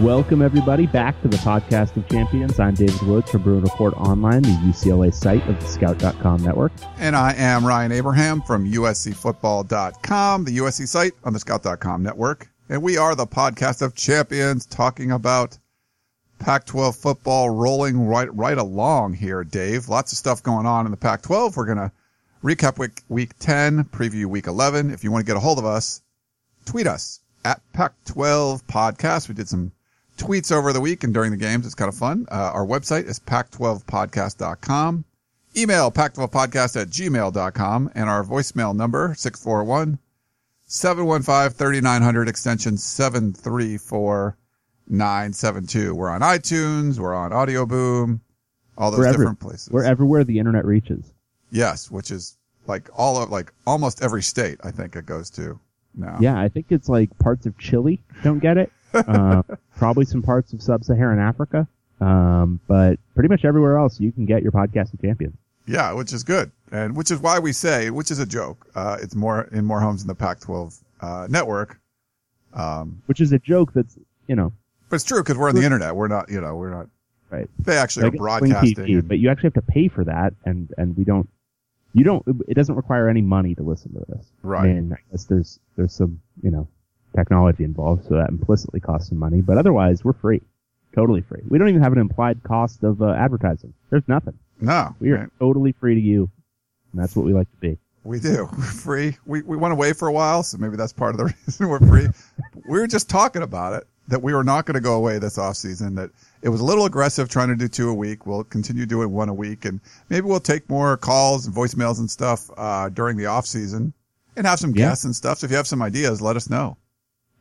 Welcome, everybody, back to the podcast of champions. I'm David Woods from Bruin Report Online, the UCLA site of the Scout.com network. And I am Ryan Abraham from USCFootball.com, the USC site on the Scout.com network. And we are the podcast of champions talking about Pac-12 football rolling right, right along here, Dave. Lots of stuff going on in the Pac-12. We're going to recap week, week 10, preview week 11. If you want to get a hold of us, tweet us at Pac-12 podcast. We did some tweets over the week and during the games. It's kind of fun. Uh, our website is pac12podcast.com. Email pac12podcast at gmail.com and our voicemail number 641 715 3900 extension 734972. We're on iTunes. We're on Audio Boom. All those We're every- different places. We're everywhere the internet reaches. yes, which is like all of like almost every state. I think it goes to now. Yeah, I think it's like parts of Chile don't get it. Uh, probably some parts of sub-Saharan Africa. Um, but pretty much everywhere else you can get your podcast of champions. Yeah, which is good, and which is why we say, which is a joke. Uh, it's more in more homes in the Pac-12 uh, network, um, Which is a joke that's, you know, but it's true because we're on the internet. We're not, you know, we're not. right. They actually Like are broadcasting. TV, and- but you actually have to pay for that, and and we don't. You don't. It doesn't require any money to listen to this. Right. And I guess there's there's some you know technology involved, so that implicitly costs some money. But otherwise, we're free, totally free. We don't even have an implied cost of uh, advertising. There's nothing. no, We are right. totally free to you, and that's what we like to be. we do. We're free. We we went away for a while, so maybe that's part of the reason we're free. we were just talking about it that we were not going to go away this off season. That it was a little aggressive trying to do two a week. We'll continue doing one a week, and maybe we'll take more calls and voicemails and stuff uh, during the off season, and have some Yeah. guests and stuff. So if you have some ideas, let us know.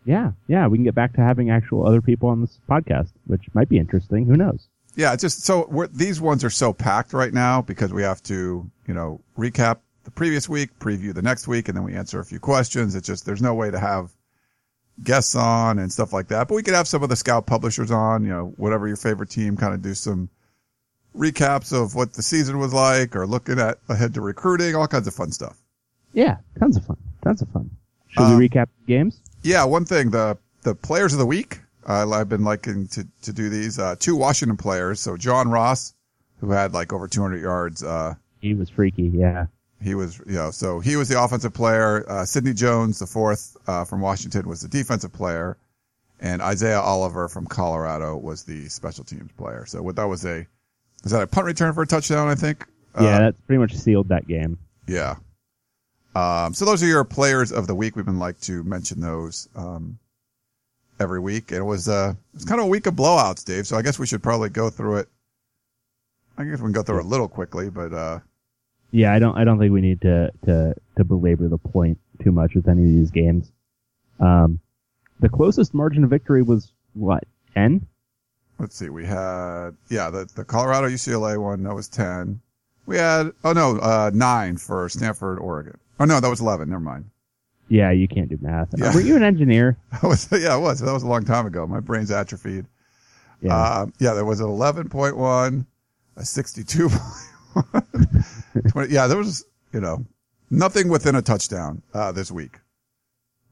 Yeah, yeah, we can get back to having actual other people on this podcast, which might be interesting. Who knows? Yeah, just so we're, these ones are so packed right now because we have to, you know, recap the previous week, preview the next week, and then we answer a few questions. It's just there's no way to have guests on and stuff like that. But we could have some of the scout publishers on, you know, whatever your favorite team, kind of do some recaps of what the season was like, or looking at ahead to recruiting, all kinds of fun stuff. Yeah, tons of fun. Tons of fun. Should Um, we recap games? Yeah, one thing the the players of the week. Uh, I've been liking to to do these. Uh, two Washington players. So John Ross, who had like over 200 yards. Uh, He was freaky. Yeah. He was, you know, so he was the offensive player. Uh, Sidney Jones, the fourth uh, from Washington, was the defensive player, and Isaiah Oliver from Colorado was the special teams player. So what that was a was that a punt return for a touchdown? I think. Yeah, Uh, that's pretty much sealed that game. yeah. Um, so those are your players of the week. We've been like to mention those um, every week, it was uh, it's kind of a week of blowouts, Dave. So I guess we should probably go through it. I guess we can go through it a little quickly, but uh, Yeah, I don't. I don't think we need to to to belabor the point too much with any of these games. Um, the closest margin of victory was what ten? let's see, we had, yeah, the, the Colorado UCLA one, that was 10. We had, oh no, uh, nine for Stanford, Oregon. Oh no, that was 11. Never mind. Yeah, you can't do math. Yeah. Were you an engineer? That was, yeah, I was. That was a long time ago. My brain's atrophied. Yeah. Um, yeah, there was an 11.1, a sixty-two point one. yeah, there was, you know, nothing within a touchdown, uh, this week.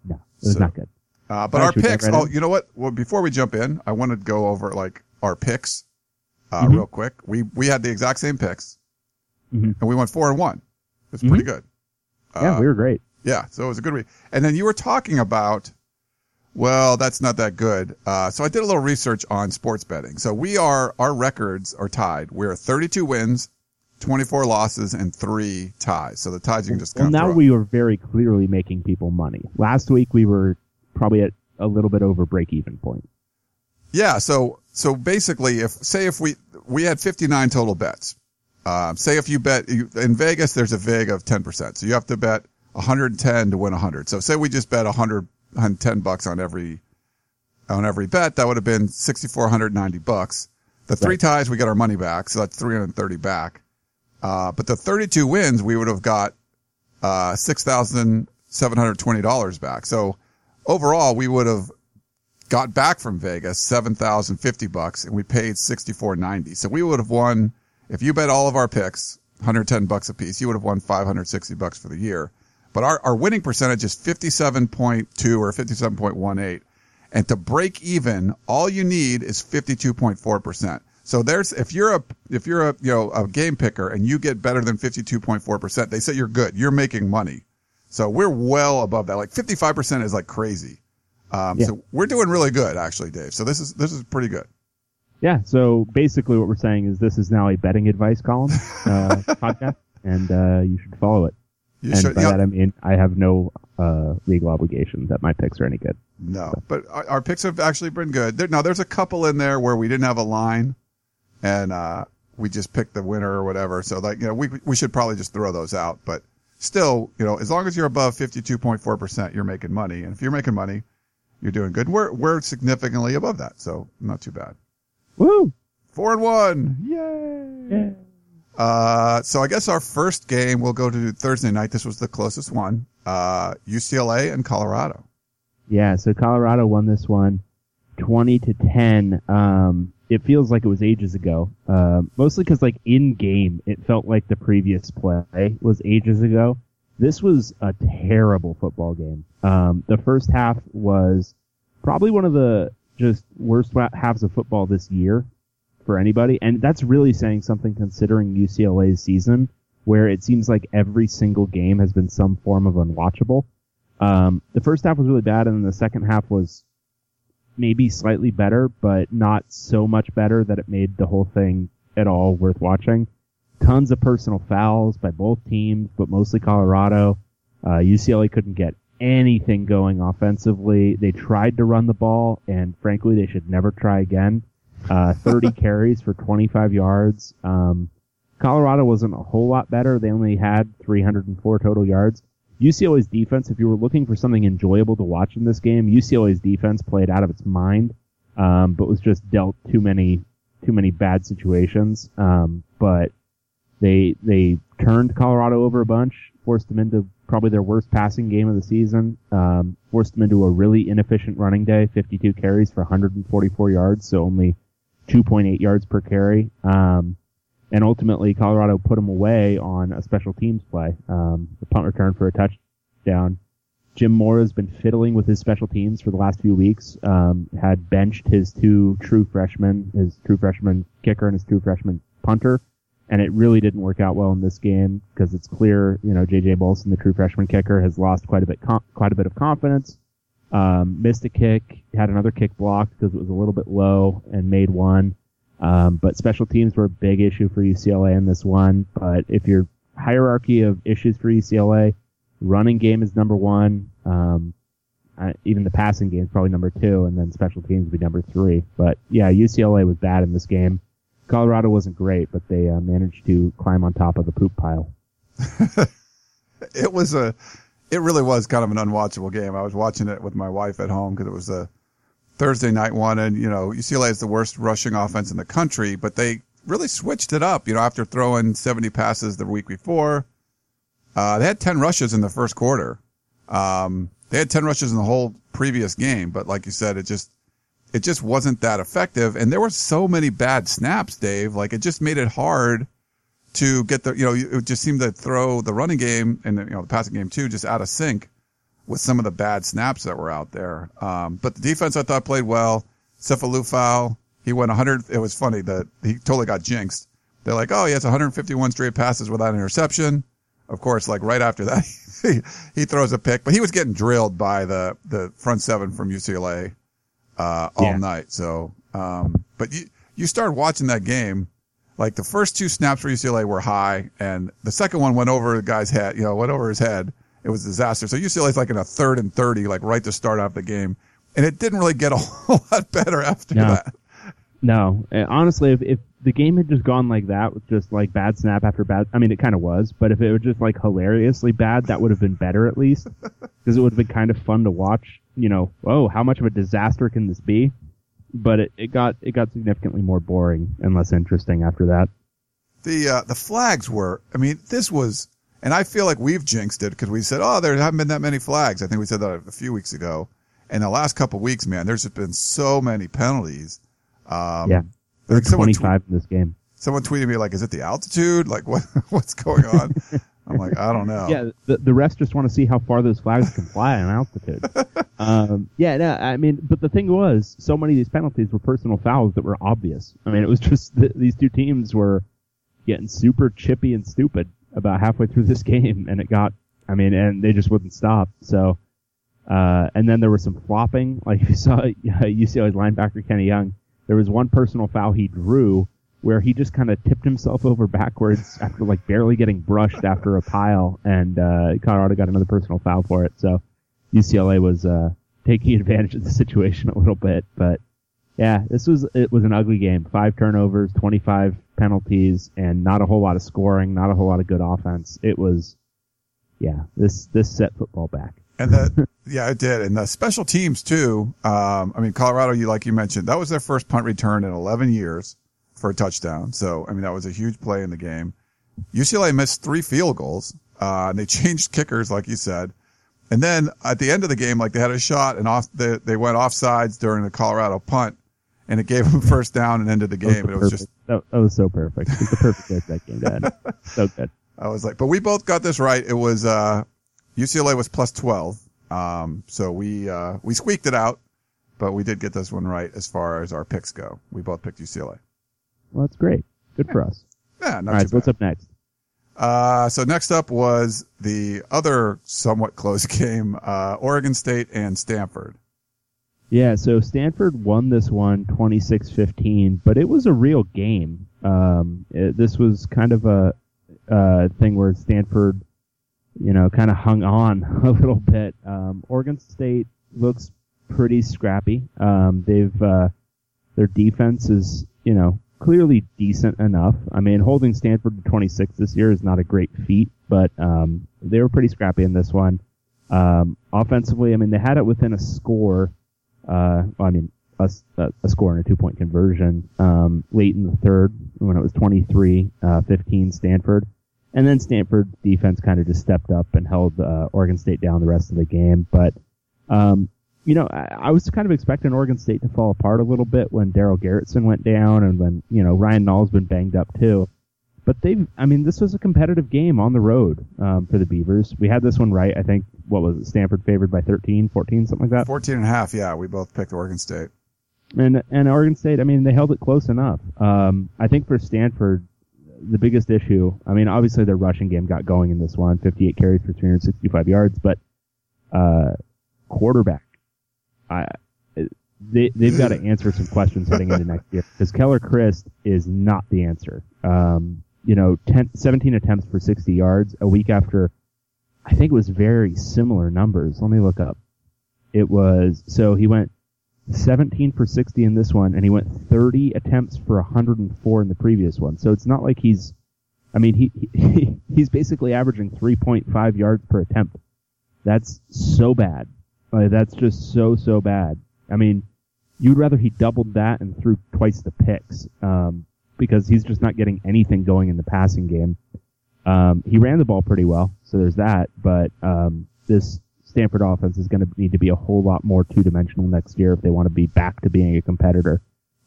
no, it was so- not good. Uh, but our should we dive picks. right Oh, in? you know what? Well, before we jump in, I want to go over like our picks, uh, Mhm. real quick. We, we had the exact same picks Mhm. and we went four and one. It's pretty good. Yeah, Uh, we were great. yeah. So it was a good week. And then you were talking about, well, that's not that good. Uh, so I did a little research on sports betting. So we are, our records are tied. We're 32 wins, 24 losses and three ties. So the ties you can just Well, now we are very clearly making people money. Last week we were probably at a little bit over break even point. Yeah. So, so basically if, say if we, we had 59 total bets. Um, say if you bet you, in Vegas, there's a vig of 10%. So you have to bet 110 to win 100. So say we just bet 100, 110 bucks on every, on every bet, that would have been 6,490 bucks. The three Right. ties, we got our money back. So that's 330 back. Uh, but the 32 wins, we would have got, uh, $6,720 back. So overall, we would have got back from Vegas 7,050 bucks and we paid 64.90. So we would have won, if you bet all of our picks, 110 bucks a piece, you would have won 560 bucks for the year. But our, our winning percentage is 57.2 or 57.18. And to break even, all you need is 52.4%. So there's, if you're a, if you're a, you know, a game picker and you get better than 52.4%, they say you're good. You're making money. So we're well above that. Like 55% is like crazy. Um, Yeah. so we're doing really good actually, Dave. So this is, this is pretty good. Yeah. So basically, what we're saying is this is now a betting advice column uh, podcast, and uh, you should follow it. You and should, by yeah, that I mean I have no uh, legal obligation that my picks are any good. no, but our, our picks have actually been good. There, now there's a couple in there where we didn't have a line and, uh, we just picked the winner or whatever. So like, you know, we, we should probably just throw those out, but still, you know, as long as you're above 52.4%, you're making money. And if you're making money, you're doing good. We're, we're significantly above that. So not too bad. Woo! Four and one. Yay. Yeah. Uh, so I guess our first game we'll go to Thursday night. This was the closest one. Uh, UCLA and Colorado. Yeah, so Colorado won this one 20 to 10. Um, it feels like it was ages ago. Uh, mostly because, like, in game, it felt like the previous play was ages ago. This was a terrible football game. Um, the first half was probably one of the just worst halves of football this year for anybody. And that's really saying something considering UCLA's season, where it seems like every single game has been some form of unwatchable. Um, the first half was really bad, and then the second half was maybe slightly better, but not so much better that it made the whole thing at all worth watching. Tons of personal fouls by both teams, but mostly Colorado. Uh, UCLA couldn't get anything going offensively. They tried to run the ball, and frankly, they should never try again. Uh, 30 carries for 25 yards. Um, Colorado wasn't a whole lot better. They only had 304 total yards. UCLA's defense, if you were looking for something enjoyable to watch in this game, UCLA's defense played out of its mind, um, but was just dealt too many too many bad situations. Um, but they they turned Colorado over a bunch, forced them into probably their worst passing game of the season, um, forced them into a really inefficient running day, 52 carries for 144 yards, so only 2.8 yards per carry. Um, and ultimately Colorado put them away on a special teams play. Um, the punt return for a touchdown. Jim Mora has been fiddling with his special teams for the last few weeks. Um, had benched his two true freshmen, his true freshman kicker and his true freshman punter, and it really didn't work out well in this game because it's clear, you know, JJ Molson, the true freshman kicker, has lost quite a bit, com- quite a bit of confidence. Um, missed a kick, had another kick blocked because it was a little bit low, and made one. Um, but special teams were a big issue for UCLA in this one. But if your hierarchy of issues for UCLA, running game is number one. Um, uh, even the passing game is probably number two, and then special teams would be number three. But yeah, UCLA was bad in this game. Colorado wasn't great, but they uh, managed to climb on top of the poop pile. It was a, it really was kind of an unwatchable game. I was watching it with my wife at home because it was a Thursday night one, and you know UCLA is the worst rushing offense in the country, but they really switched it up. You know, after throwing 70 passes the week before, uh, they had 10 rushes in the first quarter. Um, they had 10 rushes in the whole previous game, but like you said, it just, it just wasn't that effective. And there were so many bad snaps, Dave. Like it just made it hard to get the, you know, it just seemed to throw the running game and, you know, the passing game too, just out of sync with some of the bad snaps that were out there. Um, but the defense I thought played well. Sefo Liufau, he went 100. It was funny that he totally got jinxed. They're like, oh, he has 151 straight passes without interception. Of course, like right after that, he, he throws a pick, but he was getting drilled by the, the front seven from UCLA, uh, all Yeah. night. So, um, but you, you start watching that game, like the first two snaps for UCLA were high and the second one went over the guy's head, you know, went over his head. It was a disaster. So UCLA's like in a third and 30, like right to start off the game. And it didn't really get a whole lot better after No. that. No, uh, honestly, if, if the game had just gone like that with just like bad snap after bad, I mean, it kind of was, but if it was just like hilariously bad, that would have been better at least because it would have been kind of fun to watch you know, oh, how much of a disaster can this be? But it, it got it got significantly more boring and less interesting after that. The uh, the flags were. I mean, this was, and I feel like we've jinxed it because we said, oh, there haven't been that many flags. I think we said that a few weeks ago. And the last couple weeks, man, there's just been so many penalties. Um, Yeah. There were like someone, tw- 25 in this game. someone tweeted me like, "Is it the altitude? Like, what what's going on?" I'm like, I don't know. Yeah, the, the refs just want to see how far those flags can fly in altitude. um, yeah, no, I mean, but the thing was, so many of these penalties were personal fouls that were obvious. I mean, it was just th- these two teams were getting super chippy and stupid about halfway through this game, and it got, I mean, and they just wouldn't stop. So, uh, and then there was some flopping, like you saw UCLA's linebacker Kenny Young. There was one personal foul he drew where he just kind of tipped himself over backwards after like barely getting brushed after a pile, and uh, Colorado got another personal foul for it. So UCLA was uh, taking advantage of the situation a little bit, but yeah, this was it was an ugly game. Five turnovers, 25 penalties, and not a whole lot of scoring, not a whole lot of good offense. It was, yeah, this this set football back. And the, yeah, it did. And the special teams too. Um, I mean, Colorado, you, like you mentioned, that was their first punt return in 11 years for a touchdown. So, I mean, that was a huge play in the game. UCLA missed three field goals. Uh, and they changed kickers, like you said. And then at the end of the game, like they had a shot and off, they, they went off sides during the Colorado punt and it gave them first down and ended the game. It was, perfect. just, that, that was so perfect. It was the perfect way that game end. So good. I was like, but we both got this right. It was, uh, UCLA was plus 12. Um, so we, uh, we squeaked it out, but we did get this one right as far as our picks go. We both picked UCLA. Well, that's great. Good for us. Yeah, not All right, so what's up next? Uh, so next up was the other somewhat close game, uh, Oregon State and Stanford. Yeah, so Stanford won this one 26-15, but it was a real game. Um, it- this was kind of a, uh thing where Stanford, you know, kind of hung on a little bit. Um, Oregon State looks pretty scrappy. Um, they've uh, their defense is, you know, clearly decent enough. I mean, holding Stanford to 26 this year is not a great feat, but um, they were pretty scrappy in this one. Um, offensively, I mean, they had it within a score. Uh, well, I mean, a score and a two point conversion um, late in the third when it was 23 uh, 15 Stanford. And then Stanford defense kind of just stepped up and held uh, Oregon State down the rest of the game. But, um, you know, I, I was kind of expecting Oregon State to fall apart a little bit when Darell Garretson went down and when, you know, Ryan Nall's been banged up too. But they've, I mean, this was a competitive game on the road um, for the Beavers. We had this one right. I think, what was it, Stanford favored by 13, 14, something like that? 14 and a half. Yeah, we both picked Oregon State. And and Oregon State, I mean, they held it close enough. Um, I think for Stanford, the biggest issue, I mean, obviously their rushing game got going in this one, 58 carries for 365 yards, but uh, quarterback, I they they've got to answer some questions heading into next year because Keller Chryst is not the answer. Um, you know, 10, 17 attempts for 60 yards a week after, I think it was very similar numbers. Let me look up. It was so he went 17 for 60 in this one, and he went 30 attempts for 104 in the previous one. So it's not like he's, I mean, he, he he's basically averaging 3.5 yards per attempt. That's so bad. Like, that's just so so bad. I mean, you'd rather he doubled that and threw twice the picks, um, because he's just not getting anything going in the passing game. Um, he ran the ball pretty well, so there's that. But um, this Stanford offense is going to need to be a whole lot more two dimensional next year if they want to be back to being a competitor,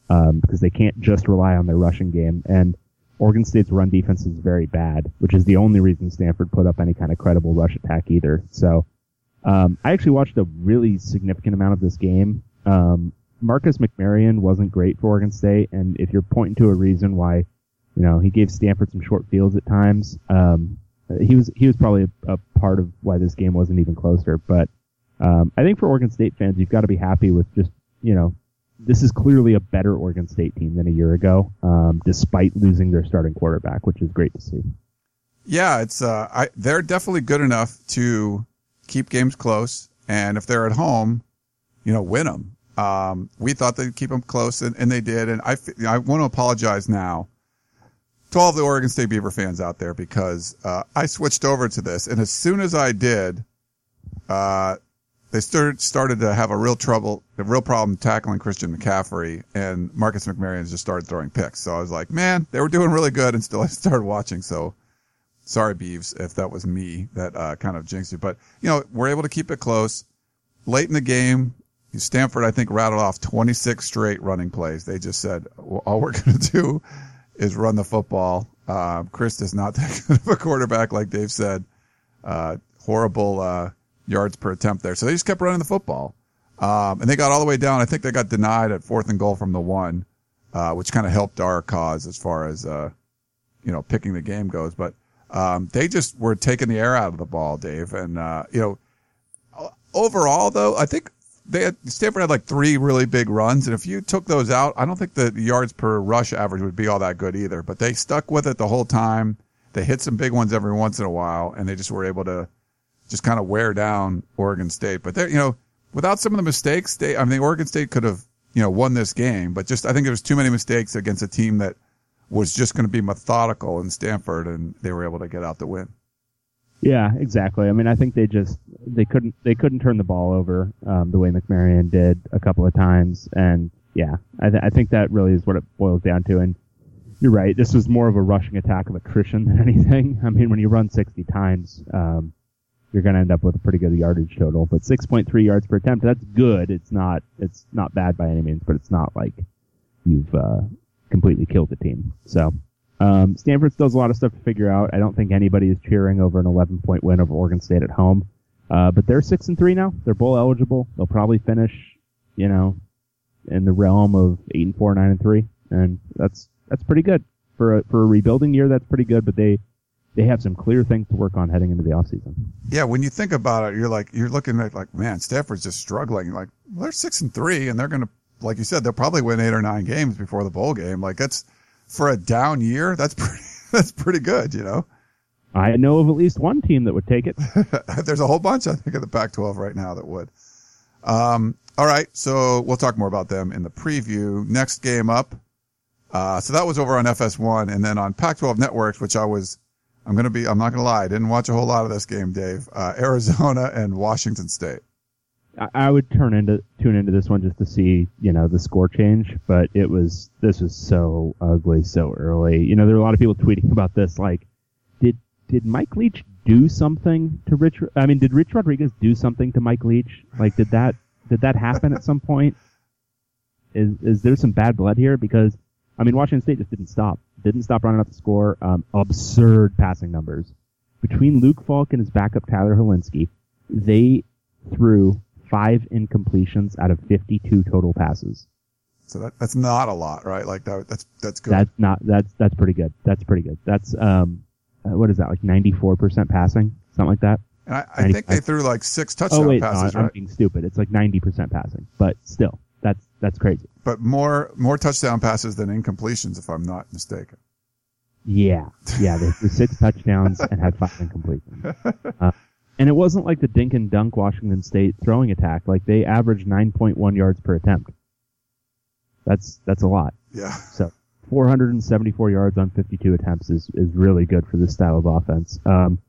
um, because they can't just rely on their rushing game. And Oregon State's run defense is very bad, which is the only reason Stanford put up any kind of credible rush attack either. So um, I actually watched a really significant amount of this game. Um, Marcus McMaryion wasn't great for Oregon State, and if you're pointing to a reason why, you know, he gave Stanford some short fields at times, um, he was he was probably a, a part of why this game wasn't even closer. But um, I think for Oregon State fans, you've got to be happy with just you know, this is clearly a better Oregon State team than a year ago, um, despite losing their starting quarterback, which is great to see. Yeah, it's uh, I, they're definitely good enough to keep games close, and if they're at home, you know, win them. Um, we thought they'd keep them close, and, and they did. And I, I want to apologize now to all the Oregon State Beaver fans out there because uh, I switched over to this, and as soon as I did, uh, they started started to have a real trouble, a real problem tackling Christian McCaffrey, and Marcus McMaryion's just started throwing picks. So I was like, man, they were doing really good, and still I started watching. So sorry, Beeves, if that was me that uh, kind of jinxed you. But you know, we're able to keep it close. Late in the game, Stanford I think rattled off 26 straight running plays. They just said, well, all we're going to do is run the football. Uh, Chryst is not that good of a quarterback, like Dave said. Uh, horrible uh, yards per attempt there. So they just kept running the football. Um, and they got all the way down. I think they got denied at fourth and goal from the one, uh, which kind of helped our cause as far as, uh, you know, picking the game goes. But, um, they just were taking the air out of the ball, Dave. And, uh, you know, overall though, I think they had, Stanford had like three really big runs. And if you took those out, I don't think the yards per rush average would be all that good either, but they stuck with it the whole time. They hit some big ones every once in a while and they just were able to, just kind of wear down Oregon State. But they you know, without some of the mistakes, they, I mean, Oregon State could have, you know, won this game, but just, I think there was too many mistakes against a team that was just going to be methodical in Stanford and they were able to get out the win. Yeah, exactly. I mean, I think they just they couldn't they couldn't turn the ball over um, the way McMaryion did a couple of times, and yeah, I, th- I think that really is what it boils down to. And you're right, this was more of a rushing attack of attrition than anything. I mean, when you run 60 times, um, you're going to end up with a pretty good yardage total. But 6.3 yards per attempt, that's good. It's not, it's not bad by any means, but it's not like you've, uh, completely killed the team. So, um, Stanford still has a lot of stuff to figure out. I don't think anybody is cheering over an 11 point win over Oregon State at home. Uh, but they're six and three now. They're bowl eligible. They'll probably finish, you know, in the realm of eight and four, nine and three. And that's, that's pretty good for a, for a rebuilding year. That's pretty good, but they, they have some clear things to work on heading into the offseason. Yeah, when you think about it, you're like you're looking at like, man, Stanford's just struggling. Like well, they're six and three, and they're gonna, like you said, they'll probably win eight or nine games before the bowl game. Like that's for a down year, that's pretty that's pretty good, you know. I know of at least one team that would take it. There's a whole bunch, I think, of the Pac-12 right now that would. Um, all right, so we'll talk more about them in the preview. Next game up. Uh, so that was over on FS1, and then on Pac-12 networks, which I was I'm gonna be. I'm not gonna lie. I didn't watch a whole lot of this game, Dave. Uh, Arizona and Washington State. I would turn into tune into this one just to see, you know, the score change, but it was this was so ugly so early. You know, there are a lot of people tweeting about this. Like, did did Mike Leach do something to Rich? I mean, did Rich Rodriguez do something to Mike Leach? Like, did that did that happen at some point? Is is there some bad blood here? Because I mean, Washington State just didn't stop. Didn't stop running up the score. Um, absurd passing numbers. Between Luke Falk and his backup Tyler Hilinski, they threw five incompletions out of 52 total passes. So that, that's not a lot, right? Like that, that's, that's good. That's not, that's, that's pretty good. That's pretty good. That's, um, uh, what is that, like 94% passing? Something like that? And I, I think they threw like six touchdown oh, wait, passes, no, I'm right? being stupid. It's like 90% passing, but still, that's, that's crazy. But more, more touchdown passes than incompletions, if I'm not mistaken. Yeah, yeah, they threw six touchdowns and had five incompletions. Uh, and it wasn't like the dink and dunk Washington State throwing attack. Like they averaged 9.1 yards per attempt. That's that's a lot. Yeah. So 474 yards on 52 attempts is is really good for this style of offense. Um,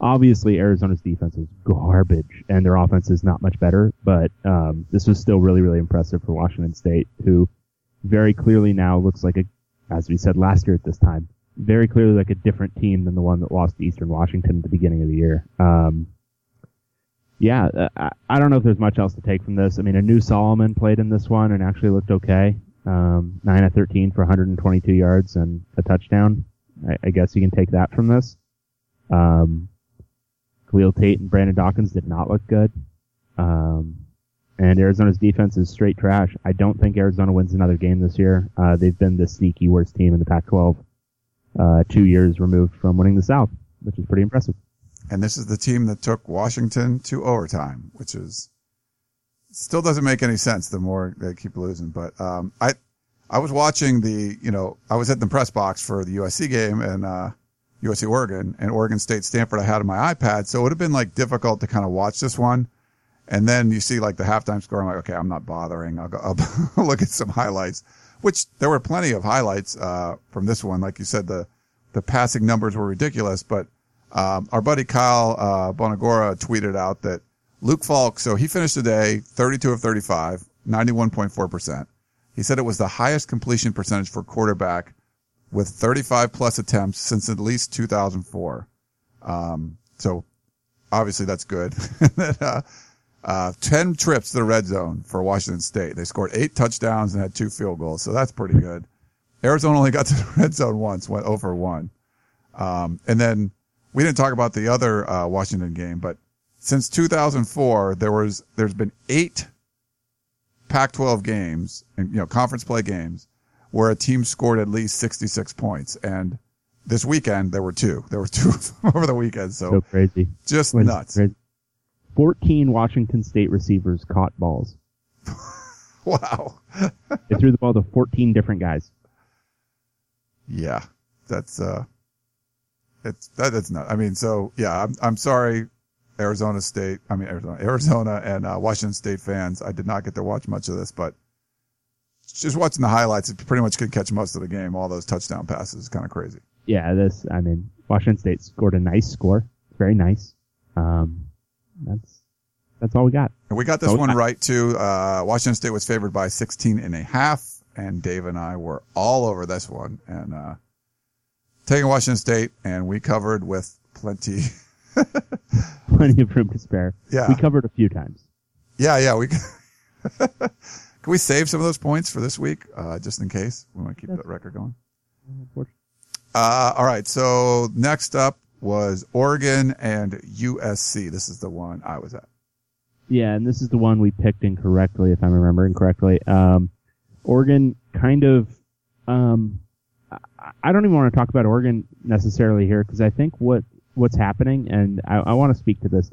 obviously Arizona's defense is garbage and their offense is not much better, but um, this was still really really impressive for Washington State, who very clearly now looks like a, as we said last year at this time, very clearly like a different team than the one that lost to Eastern Washington at the beginning of the year. Um, yeah, I, I don't know if there's much else to take from this. I mean, Anu Solomon played in this one and actually looked okay. Um, 9 of 13 for 122 yards and a touchdown. I, I guess you can take that from this. Um, Khalil Tate and Brandon Dawkins did not look good. Um, and Arizona's defense is straight trash. I don't think Arizona wins another game this year. Uh, they've been the sneaky worst team in the Pac-12 uh, two years removed from winning the South, which is pretty impressive. And this is the team that took Washington to overtime, which is still doesn't make any sense the more they keep losing. But um, I I was watching the you know I was at the press box for the USC game and uh, USC Oregon and Oregon State Stanford. I had on my iPad, so it would have been like difficult to kind of watch this one. And then you see like the halftime score. I'm like, okay, I'm not bothering. I'll go I'll look at some highlights, which there were plenty of highlights uh, from this one. Like you said, the the passing numbers were ridiculous, but um, our buddy Kyle uh, Bonagura tweeted out that Luke Falk, so he finished the day 32 of 35, 91.4%. He said it was the highest completion percentage for quarterback with 35 plus attempts since at least 2004. Um, so obviously that's good. uh, uh, 10 trips to the red zone for Washington State. They scored eight touchdowns and had two field goals. So that's pretty good. Arizona only got to the red zone once, went over one. Um, and then we didn't talk about the other, uh, Washington game, but since 2004, there was, there's been eight Pac-12 games and, you know, conference play games where a team scored at least 66 points. And this weekend, there were two. There were two over the weekend. So, So crazy. just nuts. crazy? 14 Washington State receivers caught balls. Wow. They threw the ball to 14 different guys. Yeah. That's, uh, it's, that, that's not, I mean, so yeah, I'm, I'm sorry, Arizona State, I mean, Arizona, Arizona and, uh, Washington State fans. I did not get to watch much of this, but just watching the highlights, it pretty much could catch most of the game. All those touchdown passes is kind of crazy. Yeah, this, I mean, Washington State scored a nice score. Very nice. Um, that's, that's all we got. And we got this one right too. Uh, Washington State was favored by 16 and a half and Dave and I were all over this one and, uh, taking Washington State and we covered with plenty. Plenty of room to spare. Yeah. We covered a few times. Yeah. Yeah. We, can we save some of those points for this week? Uh, just in case we want to keep that record going. Uh, all right. So next up was Oregon and USC. This is the one I was at. Yeah, and this is the one we picked incorrectly, if I'm remembering correctly. Um, Oregon kind of, um, I, don't even want to talk about Oregon necessarily here because I think what what's happening, and I, I want to speak to this.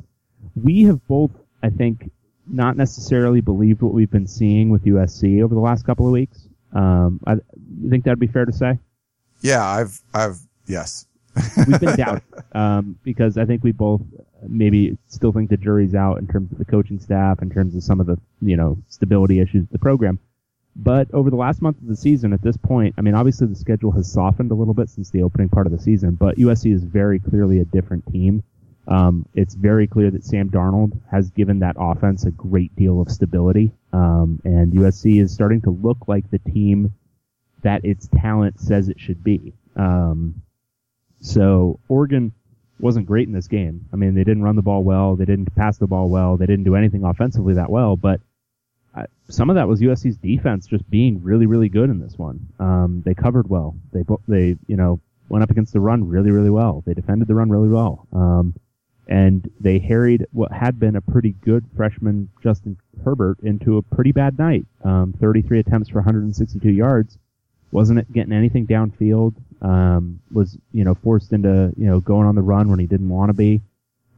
We have both, I think, not necessarily believed what we've been seeing with USC over the last couple of weeks. Um, I you think that'd be fair to say. Yeah. I've, I've, yes. We've been doubting um, because I think we both maybe still think the jury's out in terms of the coaching staff, in terms of some of the you know stability issues of the program. But over the last month of the season, at this point, I mean, obviously the schedule has softened a little bit since the opening part of the season, but USC is very clearly a different team. Um, it's very clear that Sam Darnold has given that offense a great deal of stability, um, and USC is starting to look like the team that its talent says it should be. Um, so Oregon wasn't great in this game. I mean, they didn't run the ball well, they didn't pass the ball well, they didn't do anything offensively that well. But uh, some of that was USC's defense just being really, really good in this one. Um, they covered well. They they you know went up against the run really, really well. They defended the run really well. Um, and they harried what had been a pretty good freshman Justin Herbert into a pretty bad night. Um, 33 attempts for 162 yards wasn't getting anything downfield. Um, was you know forced into you know going on the run when he didn't want to be.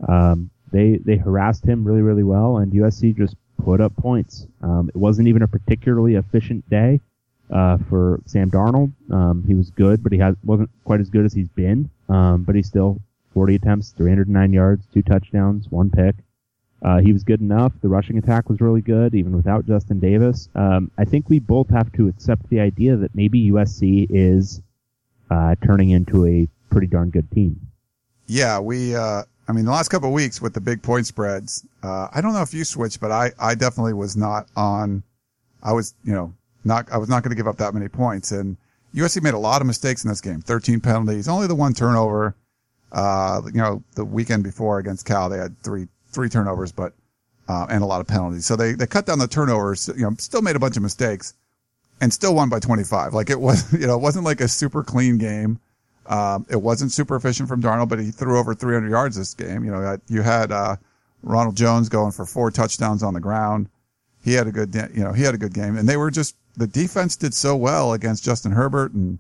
Um, they they harassed him really really well, and USC just put up points. Um, it wasn't even a particularly efficient day uh, for Sam Darnold. Um, he was good, but he has, wasn't quite as good as he's been. Um, but he's still 40 attempts, 309 yards, two touchdowns, one pick. Uh, he was good enough. The rushing attack was really good, even without Justin Davis. Um, I think we both have to accept the idea that maybe USC is uh, turning into a pretty darn good team. Yeah, we, uh, I mean, the last couple of weeks with the big point spreads, uh, I don't know if you switched, but I, I definitely was not on, I was, you know, not, I was not going to give up that many points. And USC made a lot of mistakes in this game. 13 penalties, only the one turnover. Uh, you know, the weekend before against Cal, they had three, three turnovers, but, uh, and a lot of penalties. So they, they cut down the turnovers, you know, still made a bunch of mistakes and still won by 25. Like it was, you know, it wasn't like a super clean game. Um, it wasn't super efficient from Darnold, but he threw over 300 yards this game. You know, you had, uh, Ronald Jones going for four touchdowns on the ground. He had a good, you know, he had a good game and they were just, the defense did so well against Justin Herbert and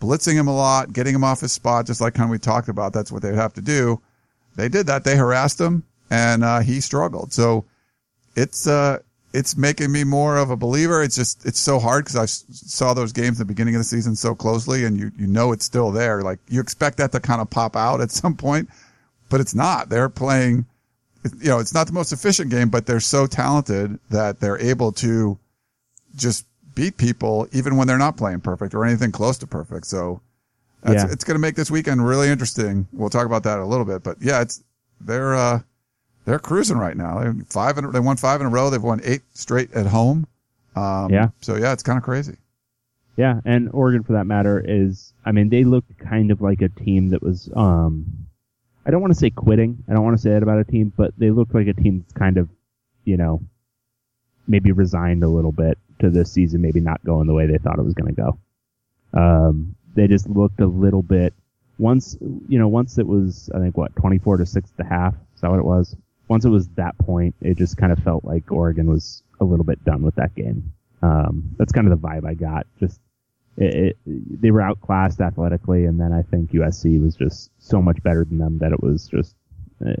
blitzing him a lot, getting him off his spot, just like kind of we talked about. That's what they'd have to do. They did that. They harassed him and, uh, he struggled. So it's, uh, it's making me more of a believer. It's just, it's so hard because I saw those games at the beginning of the season so closely and you, you know, it's still there. Like you expect that to kind of pop out at some point, but it's not. They're playing, you know, it's not the most efficient game, but they're so talented that they're able to just beat people even when they're not playing perfect or anything close to perfect. So Yeah. it's going to make this weekend really interesting. We'll talk about that a little bit, but yeah, it's, they're, uh, they're cruising right now. They five in, they won five in a row. They've won eight straight at home. Um, Yeah. So yeah, it's kind of crazy. Yeah, and Oregon, for that matter, is I mean they looked kind of like a team that was um, I don't want to say quitting. I don't want to say that about a team, but they looked like a team that's kind of, you know, maybe resigned a little bit to this season, maybe not going the way they thought it was going to go. Um, they just looked a little bit once you know once it was I think what twenty four to six to half. is that what it was once it was that point it just kind of felt like Oregon was a little bit done with that game um, that's kind of the vibe I got just it, it, they were outclassed athletically and then I think USC was just so much better than them that it was just uh,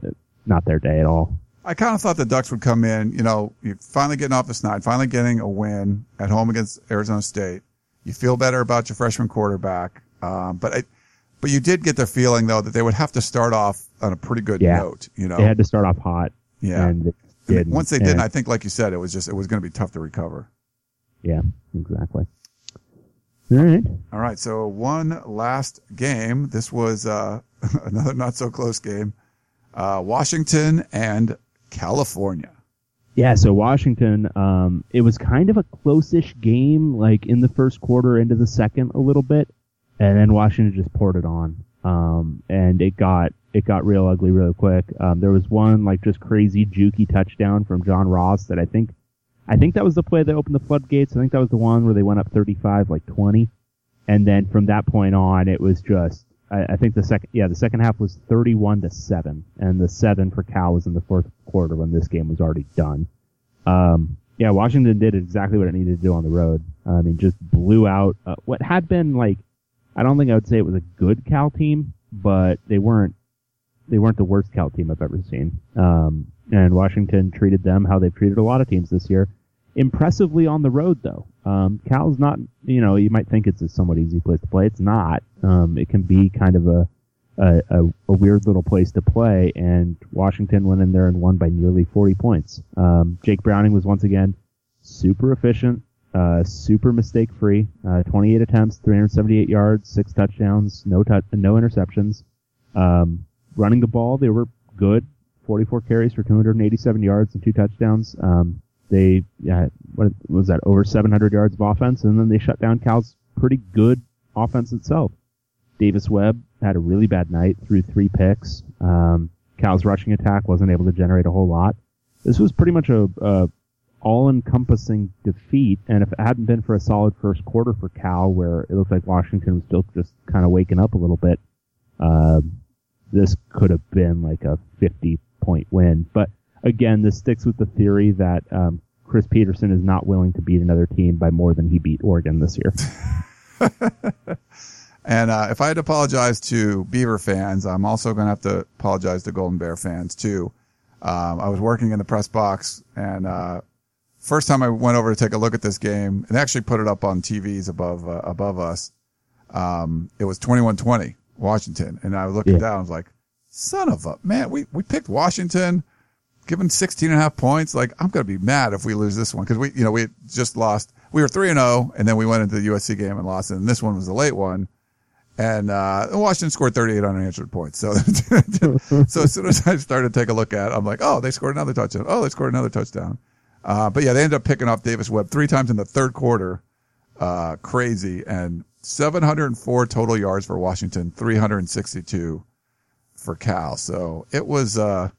not their day at all I kind of thought the Ducks would come in. You know, you're finally getting off the snide, finally getting a win at home against Arizona State. You feel better about your freshman quarterback, um, but I, but you did get the feeling though that they would have to start off on a pretty good Yeah. note. You know, they had to start off hot yeah. and they And. Once they didn't, I think, like you said, it was just it was going to be tough to recover. yeah exactly all right All right, so one last game. This was uh, another not so close game. Uh, Washington and California. Yeah, so Washington, um, it was kind of a close-ish game, like in the first quarter into the second a little bit, and then Washington just poured it on, um, and it got it got real ugly real quick. Um, there was one like just crazy jukey touchdown from John Ross that I think, I think that was the play that opened the floodgates. I think that was the one where they went up 35 like 20, and then from that point on, it was just. I, I think the second, yeah, the second half was 31 to seven, and the seven for Cal was in the fourth quarter when this game was already done. Um, yeah, Washington did exactly what it needed to do on the road. I mean, just blew out uh, what had been like. I don't think I would say it was a good Cal team, but they weren't. They weren't the worst Cal team I've ever seen. Um, and Washington treated them how they've treated a lot of teams this year. Impressively on the road, though. Um, Cal's not. You know, you might think it's a somewhat easy place to play. It's not. Um, it can be kind of a a, a, a weird little place to play, and Washington went in there and won by nearly 40 points. Um, Jake Browning was once again super efficient, uh, super mistake free. Uh, 28 attempts, 378 yards, six touchdowns, no touch, no interceptions. Um, running the ball, they were good. 44 carries for 287 yards and two touchdowns. Um, they, yeah, what was that? Over 700 yards of offense, and then they shut down Cal's pretty good offense itself. Davis Webb had a really bad night, threw three picks. Um, Cal's rushing attack wasn't able to generate a whole lot. This was pretty much a, a all-encompassing defeat, and if it hadn't been for a solid first quarter for Cal, where it looked like Washington was still just kind of waking up a little bit, uh, this could have been like a 50-point win. But again, this sticks with the theory that um, Chris Petersen is not willing to beat another team by more than he beat Oregon this year. And uh, if I had to apologize to Beaver fans, I'm also going to have to apologize to Golden Bear fans too. Um, I was working in the press box, and uh, first time I went over to take a look at this game, and they actually put it up on TVs above uh, above us. Um, it was 21-20 Washington, and I was looking Yeah. down. I was like, "Son of a man, we we picked Washington." Given 16 and a half points, like I'm going to be mad if we lose this one because we, you know, we just lost. We were three and zero, and then we went into the USC game and lost. And this one was a late one, and uh, Washington scored 38 unanswered points. So, so as soon as I started to take a look at, it, I'm like, oh, they scored another touchdown. Oh, they scored another touchdown. Uh, but yeah, they ended up picking off Davis Webb three times in the third quarter. Uh, crazy and 704 total yards for Washington, 362 for Cal. So it was a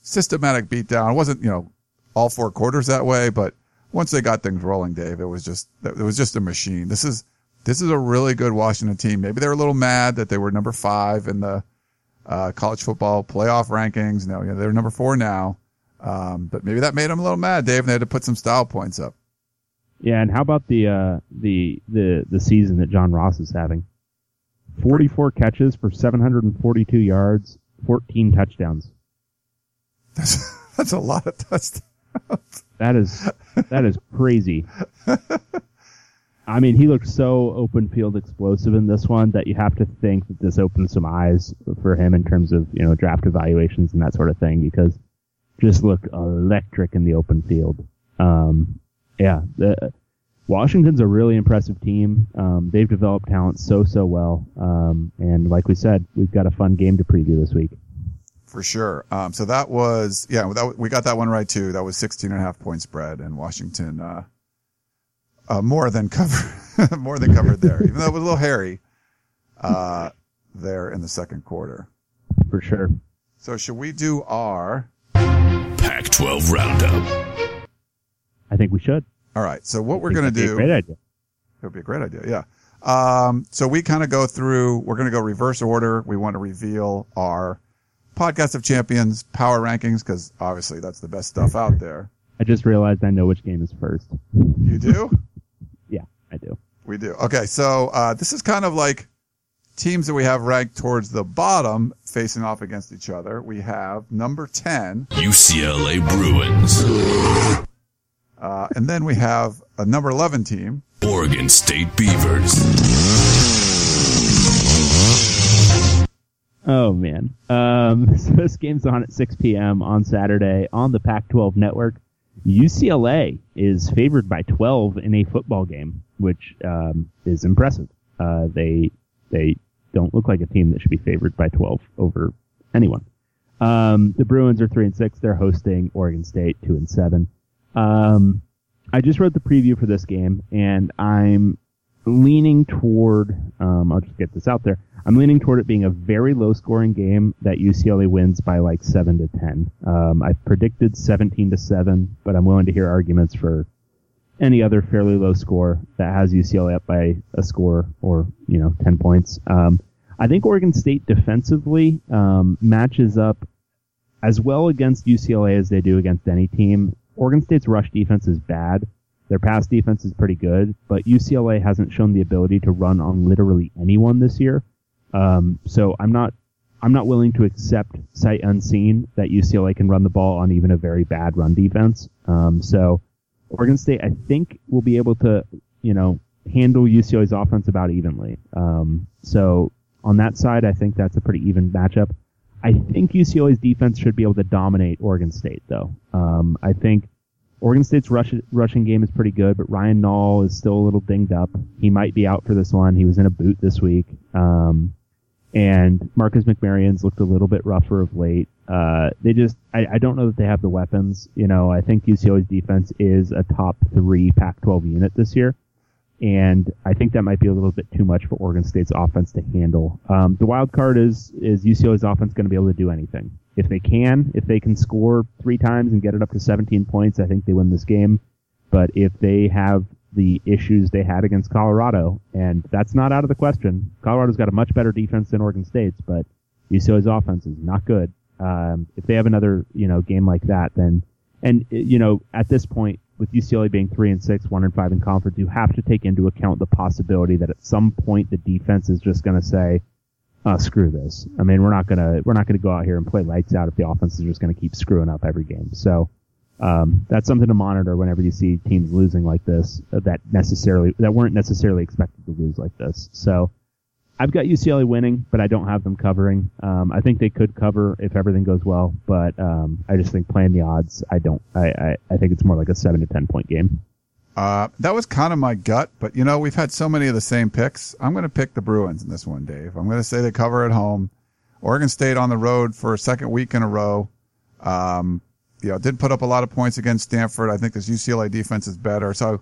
systematic beatdown. It wasn't, you know, all four quarters that way, but once they got things rolling, Dave, it was just, it was just a machine. This is, this is a really good Washington team. Maybe they were a little mad that they were number five in the, uh, college football playoff rankings. No, you know, they're number four now. Um, but maybe that made them a little mad, Dave, and they had to put some style points up. Yeah, and how about the uh, the the the season that John Ross is having? Forty-four catches for seven hundred and forty-two yards, fourteen touchdowns. That's, that's a lot of touchdowns. That is that is crazy. I mean, he looked so open field explosive in this one that you have to think that this opened some eyes for him in terms of you know draft evaluations and that sort of thing because just looked electric in the open field. Um, yeah, the, Washington's a really impressive team. Um, they've developed talent so so well, um, and like we said, we've got a fun game to preview this week. for sure. Um, so that was, yeah, that, we got that one right too. That was 16 and a half point spread and Washington, uh, uh, more than covered more than covered there, even though it was a little hairy, uh, there in the second quarter. For sure. So should we do our, Pac 12 Roundup. I think we should. all right. So what we're going to that'd be a do. Great idea. It would be a great idea. Yeah. Um, so we kind of go through, we're going to go reverse order. We want to reveal our podcast of champions power rankings because obviously that's the best stuff out there. I just realized I know which game is first. You do? Yeah, I do. we do. Okay. So, uh, this is kind of like teams that we have ranked towards the bottom facing off against each other. We have number 10, UCLA Bruins. uh, and then we have a number 11 team. Oregon State Beavers. Oh man. Um, so this game's on at 6 p.m. on Saturday on the Pac-12 network. UCLA is favored by 12 in a football game, which um, is impressive. Uh, they they don't look like a team that should be favored by 12 over anyone. Um, the Bruins are three and six. They're hosting Oregon State, two and seven. Um, I just wrote the preview for this game, and I'm leaning toward. Um, I'll just get this out there. I'm leaning toward it being a very low scoring game that UCLA wins by like seven to ten. Um, I predicted 17 to seven, but I'm willing to hear arguments for any other fairly low score that has UCLA up by a score or you know 10 points. Um, I think Oregon State defensively um, matches up as well against UCLA as they do against any team. Oregon State's rush defense is bad. Their pass defense is pretty good, but UCLA hasn't shown the ability to run on literally anyone this year. Um, so I'm not I'm not willing to accept sight unseen that UCLA can run the ball on even a very bad run defense. Um, so Oregon State, I think, will be able to you know handle UCLA's offense about evenly. Um, so on that side, I think that's a pretty even matchup. I think UCLA's defense should be able to dominate Oregon State, though. Um, I think Oregon State's rush, rushing game is pretty good, but Ryan Nall is still a little dinged up. He might be out for this one. He was in a boot this week. Um, and Marcus McMaryion's looked a little bit rougher of late. Uh, they just, I, I don't know that they have the weapons. You know, I think UCLA's defense is a top three Pac-12 unit this year. And I think that might be a little bit too much for Oregon State's offense to handle. Um, the wild card is, is UCLA's offense going to be able to do anything? If they can, if they can score three times and get it up to 17 points, I think they win this game. But if they have the issues they had against Colorado, and that's not out of the question. Colorado's got a much better defense than Oregon State's, but UCLA's offense is not good. Um, if they have another, you know, game like that, then, and you know, at this point, with UCLA being three and six, one and five in conference, you have to take into account the possibility that at some point the defense is just going to say, uh, "Screw this." I mean, we're not gonna we're not gonna go out here and play lights out if the offense is just going to keep screwing up every game. So um, that's something to monitor whenever you see teams losing like this uh, that necessarily that weren't necessarily expected to lose like this. So I've got UCLA winning, but I don't have them covering. Um, I think they could cover if everything goes well, but um, I just think playing the odds, I don't. I, I, I think it's more like a seven to ten point game. Uh, that was kind of my gut, but you know, we've had so many of the same picks. I'm going to pick the Bruins in this one, Dave. I'm going to say they cover at home. Oregon State on the road for a second week in a row. Um, you know, didn't put up a lot of points against Stanford. I think this UCLA defense is better. So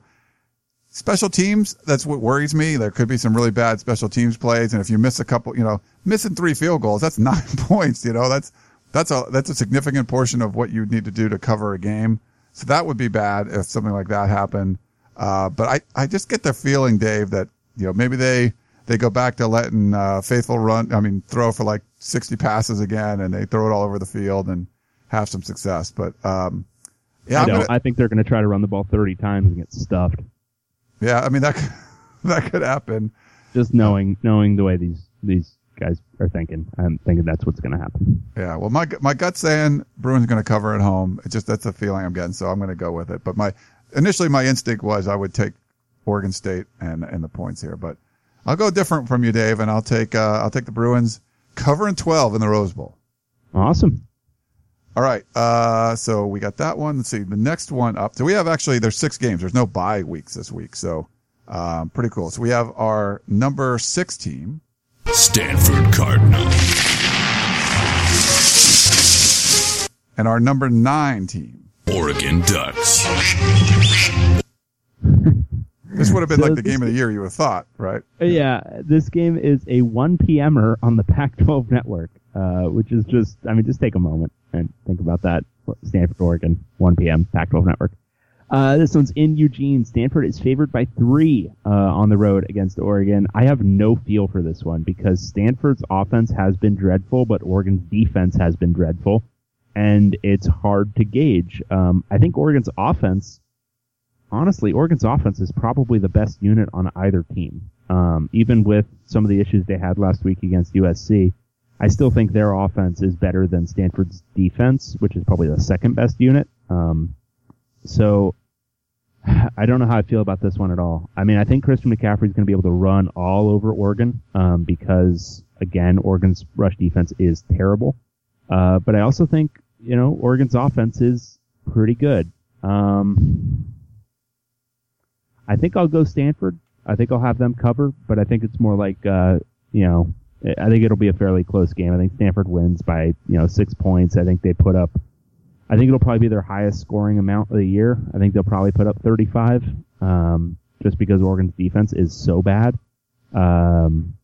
special teams, that's what worries me. There could be some really bad special teams plays. And if you miss a couple, you know, missing three field goals, that's nine points, you know, that's, that's a, that's a significant portion of what you need to do to cover a game. So that would be bad if something like that happened. Uh, but I, I just get the feeling, Dave, that, you know, maybe they, they go back to letting, uh, Fafaul run, I mean, throw for like 60 passes again and they throw it all over the field and have some success. But, um, yeah, I gonna- I think they're going to try to run the ball 30 times and get stuffed. yeah, I mean, that, could- that could happen. Just knowing knowing the way these these guys are thinking, I'm thinking that's what's going to happen. Yeah, well, my my gut's saying Bruins going to cover at home. It's just that's the feeling I'm getting, so I'm going to go with it. But my initially my instinct was I would take Oregon State and and the points here, but I'll go different from you, Dave, and I'll take uh, I'll take the Bruins covering 12 in the Rose Bowl. Awesome. All right, uh, so we got that one. Let's see the next one up. So we have actually there's six games. There's no bye weeks this week, so um, pretty cool. So we have our number six team. Stanford Cardinal. And our number nine team. Oregon Ducks. This would have been So like the game of the year, you would have thought, right? Yeah, this game is a 1 p.m.er on the Pac-12 network, uh, which is just, I mean, just take a moment and think about that. Stanford, Oregon, 1 p.m. Pac-12 network. Uh, this one's in Eugene. Stanford is favored by three uh, on the road against Oregon. I have no feel for this one because Stanford's offense has been dreadful, but Oregon's defense has been dreadful, and it's hard to gauge. Um, I think Oregon's offense honestly, Oregon's offense is probably the best unit on either team. Um, even with some of the issues they had last week against USC, I still think their offense is better than Stanford's defense, which is probably the second best unit. Um, so I don't know how I feel about this one at all. I mean, I think Christian McCaffrey is going to be able to run all over Oregon um, because, again, Oregon's rush defense is terrible. Uh, but I also think, you know, Oregon's offense is pretty good. Um, I think I'll go Stanford. I think I'll have them cover, but I think it's more like, uh, you know, I think it'll be a fairly close game. I think Stanford wins by, you know, six points. I think they put up, I think it'll probably be their highest scoring amount of the year. I think they'll probably put up 35, um, just because Oregon's defense is so bad. Um,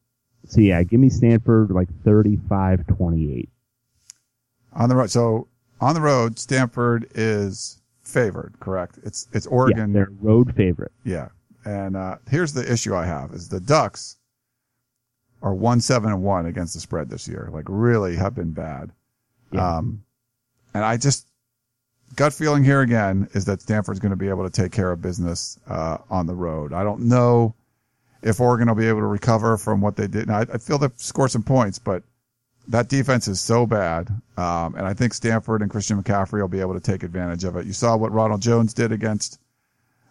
so yeah, give me Stanford like 35-28. On the road. So on the road, Stanford is favored, correct? It's it's Oregon. Yeah, they're road favorite. Yeah. And uh, here's the issue I have is the Ducks are one seven and one against the spread this year. Like really have been bad. Yeah. Um, and I just gut feeling here again is that Stanford's going to be able to take care of business uh, on the road. I don't know if Oregon will be able to recover from what they did. Now, I, I feel they've scored some points, but that defense is so bad. Um, and I think Stanford and Christian McCaffrey will be able to take advantage of it. You saw what Ronald Jones did against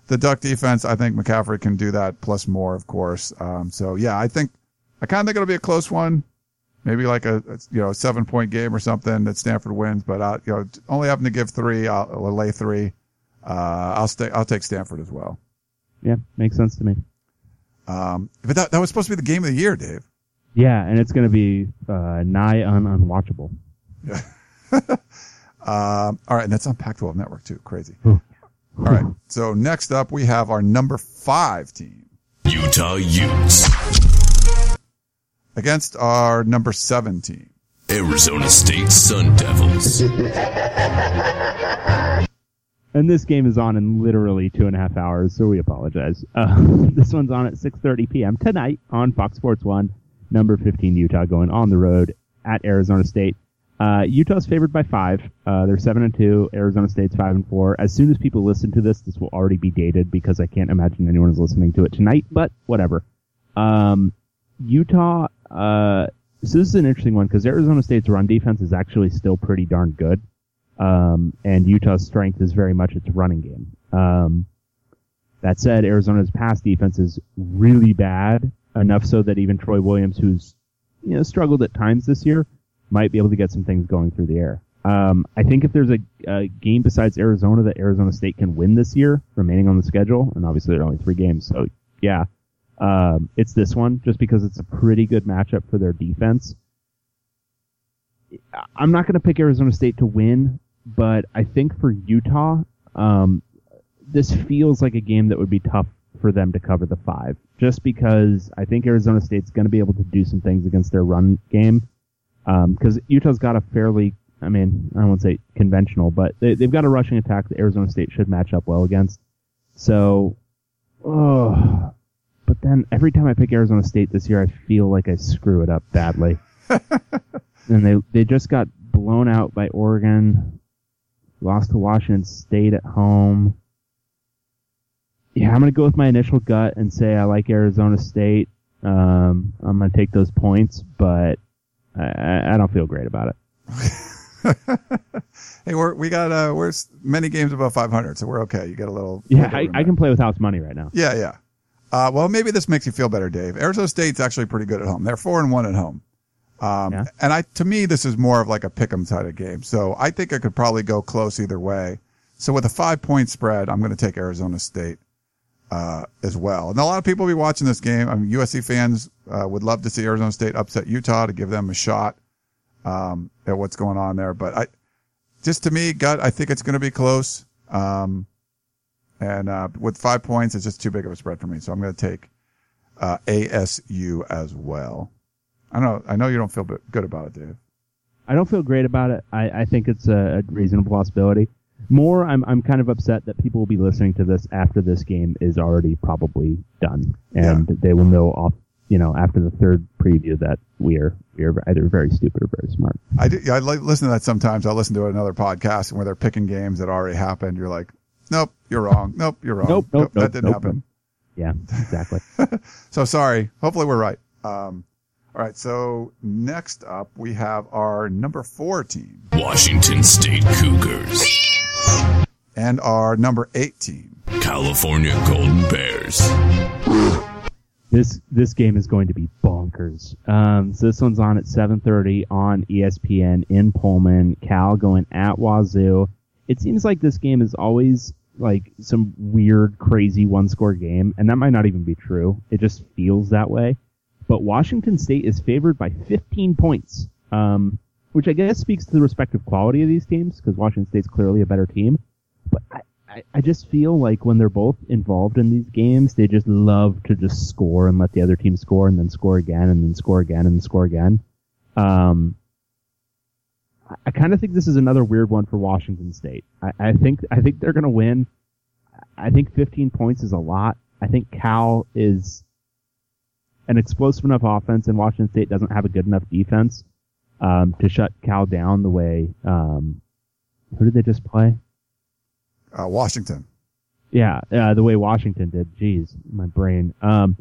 the Duck defense. I think McCaffrey can do that plus more, of course. Um, so yeah, I think, I kind of think it'll be a close one. Maybe like a, a, you know, seven point game or something that Stanford wins, but I, you know, only having to give three, I'll, I'll lay three. Uh, I'll stay, I'll take Stanford as well. Yeah, makes sense to me. Um, but that, that was supposed to be the game of the year, Dave. Yeah, and it's going to be uh, nigh un unwatchable. Um, all right. And that's on Pac-12 network too. Crazy. Hmm. All right. So next up we have our number five team Utah Utes. Against our number seven team. Arizona State Sun Devils. And this game is on in literally two and a half hours, so we apologize. Uh, this one's on at 6:30 p.m. tonight on Fox Sports One. Number 15 Utah going on the road at Arizona State. Uh, Utah's favored by five. Uh, they're seven and two. Arizona State's five and four. As soon as people listen to this, this will already be dated because I can't imagine anyone is listening to it tonight. But whatever. Um, Utah. Uh, so this is an interesting one because Arizona State's run defense is actually still pretty darn good. Um, and Utah's strength is very much its running game. Um, that said, Arizona's pass defense is really bad, enough so that even Troy Williams, who's you know struggled at times this year, might be able to get some things going through the air. Um, I think if there's a, a game besides Arizona that Arizona State can win this year, remaining on the schedule, and obviously there are only three games, so yeah, um, it's this one just because it's a pretty good matchup for their defense. I'm not going to pick Arizona State to win, but I think for Utah, um, this feels like a game that would be tough for them to cover the five, just because I think Arizona State's going to be able to do some things against their run game. Because Utah's got a fairly, I mean, I won't say conventional, but they, they've got a rushing attack that Arizona State should match up well against. So, oh, but then every time I pick Arizona State this year, I feel like I screw it up badly. and they they just got blown out by Oregon, lost to Washington State at home. Yeah, I'm gonna go with my initial gut and say I like Arizona State. Um, I'm gonna take those points, but I- I, don't feel great about it. Hey, we're, we got, uh, we're many games above 500, so we're okay. You get a little. Yeah, I, I can play with house money right now. Yeah, yeah. Uh, well, maybe this makes you feel better, Dave. Arizona State's actually pretty good at home. They're four and one at home. Um, Yeah. and I, to me, this is more of like a pick'em type of game. So I think I could probably go close either way. So with a five point spread, I'm going to take Arizona State, uh, as well. And a lot of people will be watching this game. I mean, USC fans, uh, would love to see Arizona State upset Utah to give them a shot, um, at what's going on there. But I, just to me, gut, I think it's going to be close. Um, and uh, with five points, it's just too big of a spread for me. So I'm going to take uh, ASU as well. I know. I know you don't feel good about it, Dave. I don't feel great about it. I, I think it's a, a reasonable possibility. More, I'm I'm kind of upset that people will be listening to this after this game is already probably done, and they will know off, you know, after the third preview that we are we are either very stupid or very smart. I do, I like listen to that sometimes. I'll listen to another podcast where they're picking games that already happened. You're like, nope, you're wrong. Nope, you're wrong. Nope, nope, that nope, didn't nope, happen. Yeah, exactly. So sorry. Hopefully we're right. Um, all right. So next up we have our number four team Washington State Cougars. and our number eight team. California Golden Bears. this this game is going to be bonkers. Um, so this one's on at 7:30 on ESPN in Pullman. Cal going at Wazoo. It seems like this game is always like some weird, crazy one-score game, and that might not even be true. It just feels that way. But Washington State is favored by 15 points, um, which I guess speaks to the respective quality of these teams because Washington State's clearly a better team. But I, I, I just feel like when they're both involved in these games, they just love to just score and let the other team score and then score again and then score again and score again. Um, I, kind of think this is another weird one for Washington State. I, I think I think they're going to win. I think 15 points is a lot. I think Cal is an explosive enough offense, and Washington State doesn't have a good enough defense um, to shut Cal down the way. Um, who did they just play? Uh, Washington. Yeah, uh, the way Washington did. Jeez, my brain. Um,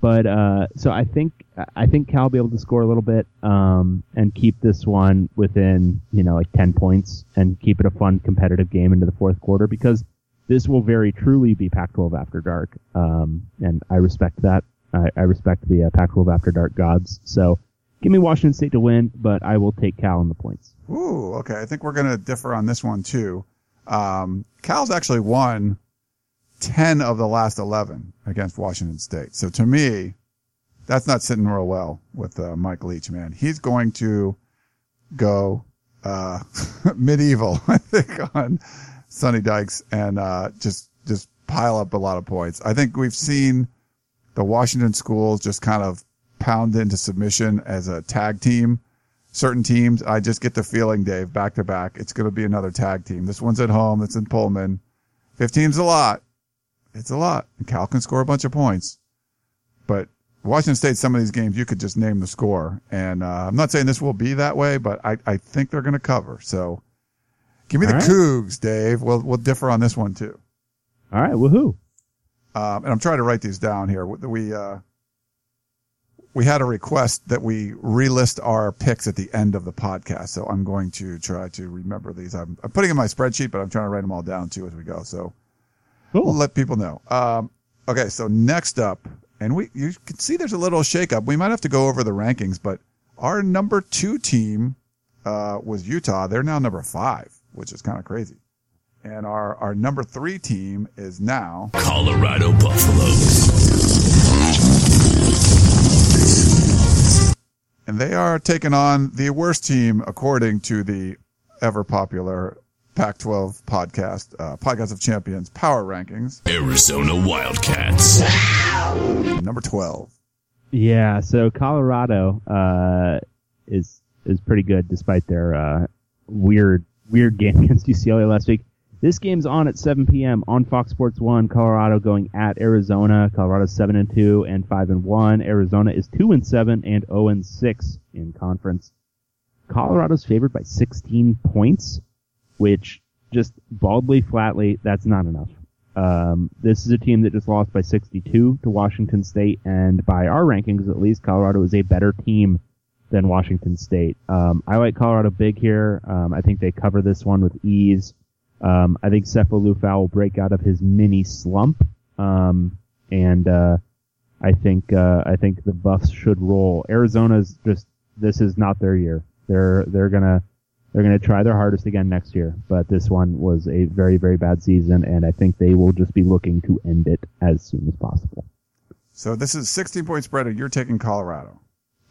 but uh, so I think I think Cal will be able to score a little bit um, and keep this one within you know like ten points and keep it a fun competitive game into the fourth quarter because this will very truly be Pac-12 after dark, um, and I respect that. I, I respect the uh, Pac-12 after dark gods. So give me Washington State to win, but I will take Cal in the points. Ooh, okay. I think we're going to differ on this one too. Um, Cal's actually won 10 of the last 11 against Washington State. So to me, that's not sitting real well with uh, Mike Leach, man. He's going to go uh, medieval, I think, on Sonny Dykes and uh, just just pile up a lot of points. I think we've seen the Washington schools just kind of pound into submission as a tag team certain teams. I just get the feeling, Dave, back to back, it's going to be another tag team. This one's at home. It's in Pullman. 15's a lot. It's a lot. And Cal can score a bunch of points. But Washington State, some of these games, you could just name the score. And uh, I'm not saying this will be that way, but I, I think they're going to cover. So give me All the right. Cougs, Dave. We'll, we'll differ on this one too. All right, woohoo! Um, and I'm trying to write these down here. We, uh, we had a request that we relist our picks at the end of the podcast. So I'm going to try to remember these. I'm, I'm putting in my spreadsheet, but I'm trying to write them all down too as we go. So Cool. let people know. Um, okay. So next up, and we, you can see there's a little shakeup. We might have to go over the rankings, but our number two team, uh, was Utah. They're now number five, which is kind of crazy. And our, our number three team is now Colorado Buffaloes. and they are taking on the worst team according to the ever popular Pac-12 podcast, uh, podcast of champions power rankings, Arizona Wildcats. number 12. Yeah, so Colorado uh, is is pretty good despite their uh, weird weird game against UCLA last week. This game's on at 7 p.m. on Fox Sports One. Colorado going at Arizona. Colorado's seven and two and five and one. Arizona is two and seven and zero and six in conference. Colorado's favored by 16 points, which just baldly, flatly, that's not enough. Um, this is a team that just lost by 62 to Washington State, and by our rankings, at least, Colorado is a better team than Washington State. Um, I like Colorado big here. Um, I think they cover this one with ease. Um, I think Sefo Liufau will break out of his mini slump, um, and uh, I think uh, I think the Buffs should roll. Arizona's just this is not their year. They're they're gonna they're gonna try their hardest again next year, but this one was a very very bad season, and I think they will just be looking to end it as soon as possible. So this is 16 point spread and you're taking Colorado.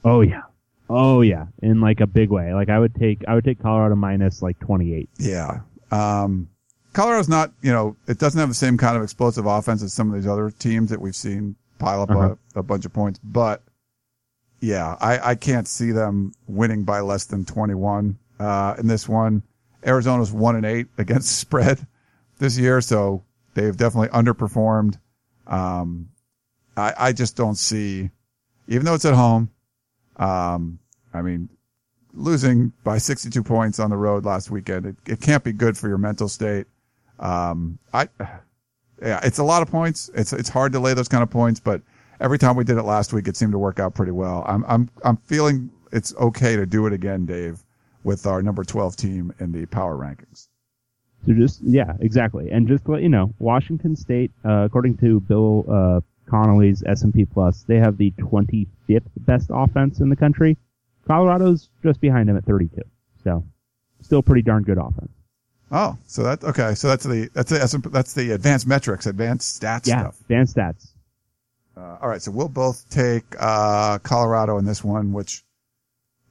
Oh yeah, Oh yeah, in like a big way. Like I would take I would take Colorado minus like 28. Yeah. Um, Colorado's not, you know, it doesn't have the same kind of explosive offense as some of these other teams that we've seen pile up Uh-huh. a, a bunch of points, but yeah, I, I can't see them winning by less than 21, uh, in this one. Arizona's one and eight against spread this year, so they've definitely underperformed. Um, I, I just don't see, even though it's at home, um, I mean, losing by 62 points on the road last weekend, it, it can't be good for your mental state. Um, I, yeah, it's a lot of points. It's, it's hard to lay those kind of points, but every time we did it last week, it seemed to work out pretty well. I'm, I'm, I'm feeling it's okay to do it again, Dave, with our number 12 team in the power rankings. So just yeah, exactly. And just to let you know, Washington State, uh, according to Bill uh, Connolly's S&P Plus, they have the 25th best offense in the country. Colorado's just behind them at 32. So still pretty darn good offense. Oh, so that, okay. So that's the, that's the, that's the advanced metrics, advanced stats Yeah, stuff. advanced stats. Uh, all right, so we'll both take uh, Colorado in this one, which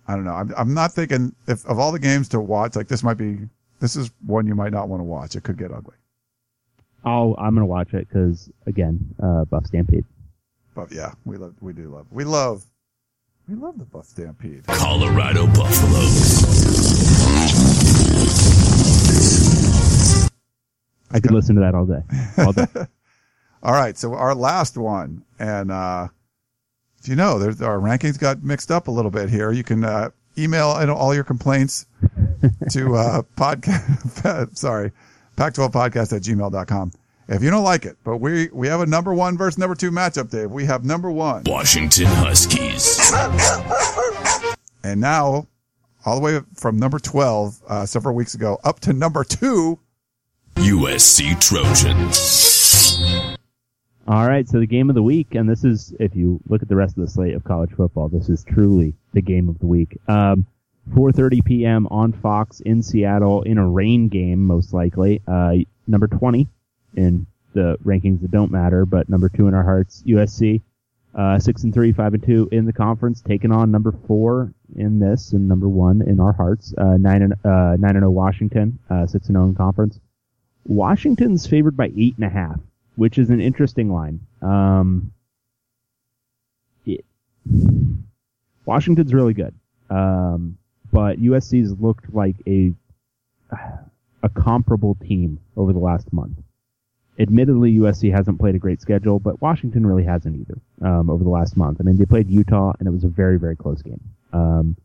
I don't know. I'm, I'm not thinking if of all the games to watch, like this might be this is one you might not want to watch. It could get ugly. I'll I'm gonna watch it because again, uh, Buff Stampede. But yeah, we love we do love we love we love the Buff Stampede. Colorado Buffaloes. I could listen to that all day. All day. All right, so our last one, and uh, you know, there's our rankings got mixed up a little bit here. You can uh, email all your complaints to uh, podcast. sorry, pac12 podcast at gmail.com. If you don't like it, but we we have a number one versus number two matchup, Dave. We have number one, Washington Huskies. and now all the way from number twelve uh, several weeks ago up to number two. USC Trojans. All right, so the game of the week, and this is, if you look at the rest of the slate of college football, this is truly the game of the week. Um, 4:30 p.m. on Fox in Seattle in a rain game, most likely. Uh, number 20 in the rankings that don't matter, but number two in our hearts, USC. Uh, six and three, five and two in the conference, taking on number four in this, and number one in our hearts. Uh, nine and uh, nine and zero Washington, uh, six and zero in conference. Washington's favored by eight and a half, which is an interesting line. Um, it- Washington's really good, um, but USC's looked like a a comparable team over the last month. Admittedly, USC hasn't played a great schedule, but Washington really hasn't either um, over the last month. I mean, they played Utah, and it was a very, very close game. Um,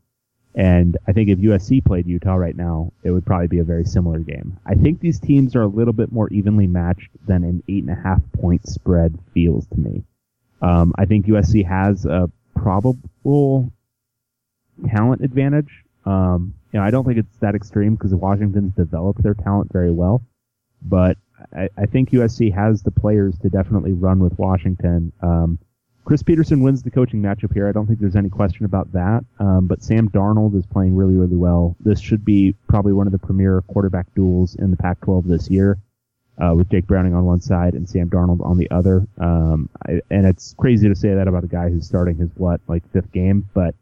and I think if USC played Utah right now, it would probably be a very similar game. I think these teams are a little bit more evenly matched than an eight and a half point spread feels to me. Um, I think USC has a probable talent advantage. Um, you know, I don't think it's that extreme because Washington's developed their talent very well, but I, I think USC has the players to definitely run with Washington. Um, Chris Petersen wins the coaching matchup here. I don't think there's any question about that. Um, but Sam Darnold is playing really, really well. This should be probably one of the premier quarterback duels in the Pac-12 this year, uh, with Jake Browning on one side and Sam Darnold on the other. Um, I, and it's crazy to say that about a guy who's starting his what like fifth game, but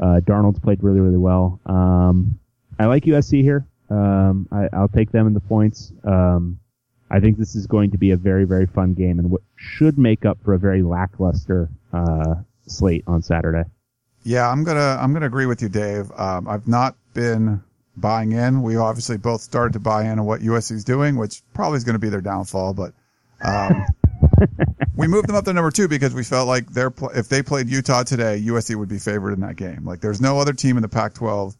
uh, Darnold's played really, really well. Um, I like USC here. Um, I, I'll take them in the points. Um, I think this is going to be a very, very fun game and what should make up for a very lackluster uh, slate on Saturday. Yeah, I'm gonna I'm gonna agree with you, Dave. Um, I've not been buying in. We obviously both started to buy in on what USC is doing, which probably is going to be their downfall. But um, we moved them up to number two because we felt like they're pl- if they played Utah today, USC would be favored in that game. Like there's no other team in the Pac-12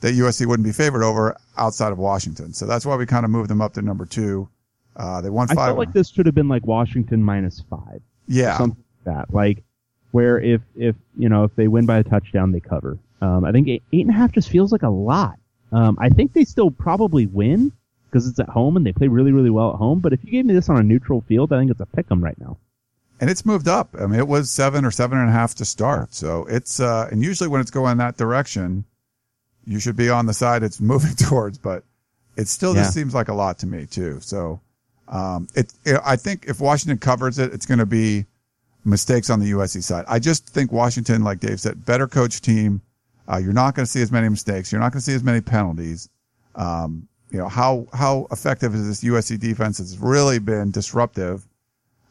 that USC wouldn't be favored over outside of Washington. So that's why we kind of moved them up to number two. Uh, they won I felt like this should have been like Washington minus five, yeah, something like that. Like where if if you know if they win by a touchdown, they cover. Um, I think eight, eight and a half just feels like a lot. Um, I think they still probably win because it's at home and they play really really well at home. But if you gave me this on a neutral field, I think it's a pick 'em right now. and it's moved up. I mean, it was seven or seven and a half to start. So it's, uh, and usually when it's going that direction, you should be on the side it's moving towards, but it still Yeah. just seems like a lot to me too. So, um, it, it I think if Washington covers it, it's going to be mistakes on the USC side. I just think Washington, like Dave said, better coach team. Uh, you're not going to see as many mistakes. You're not going to see as many penalties. Um, you know how how effective is this USC defense? It's really been disruptive.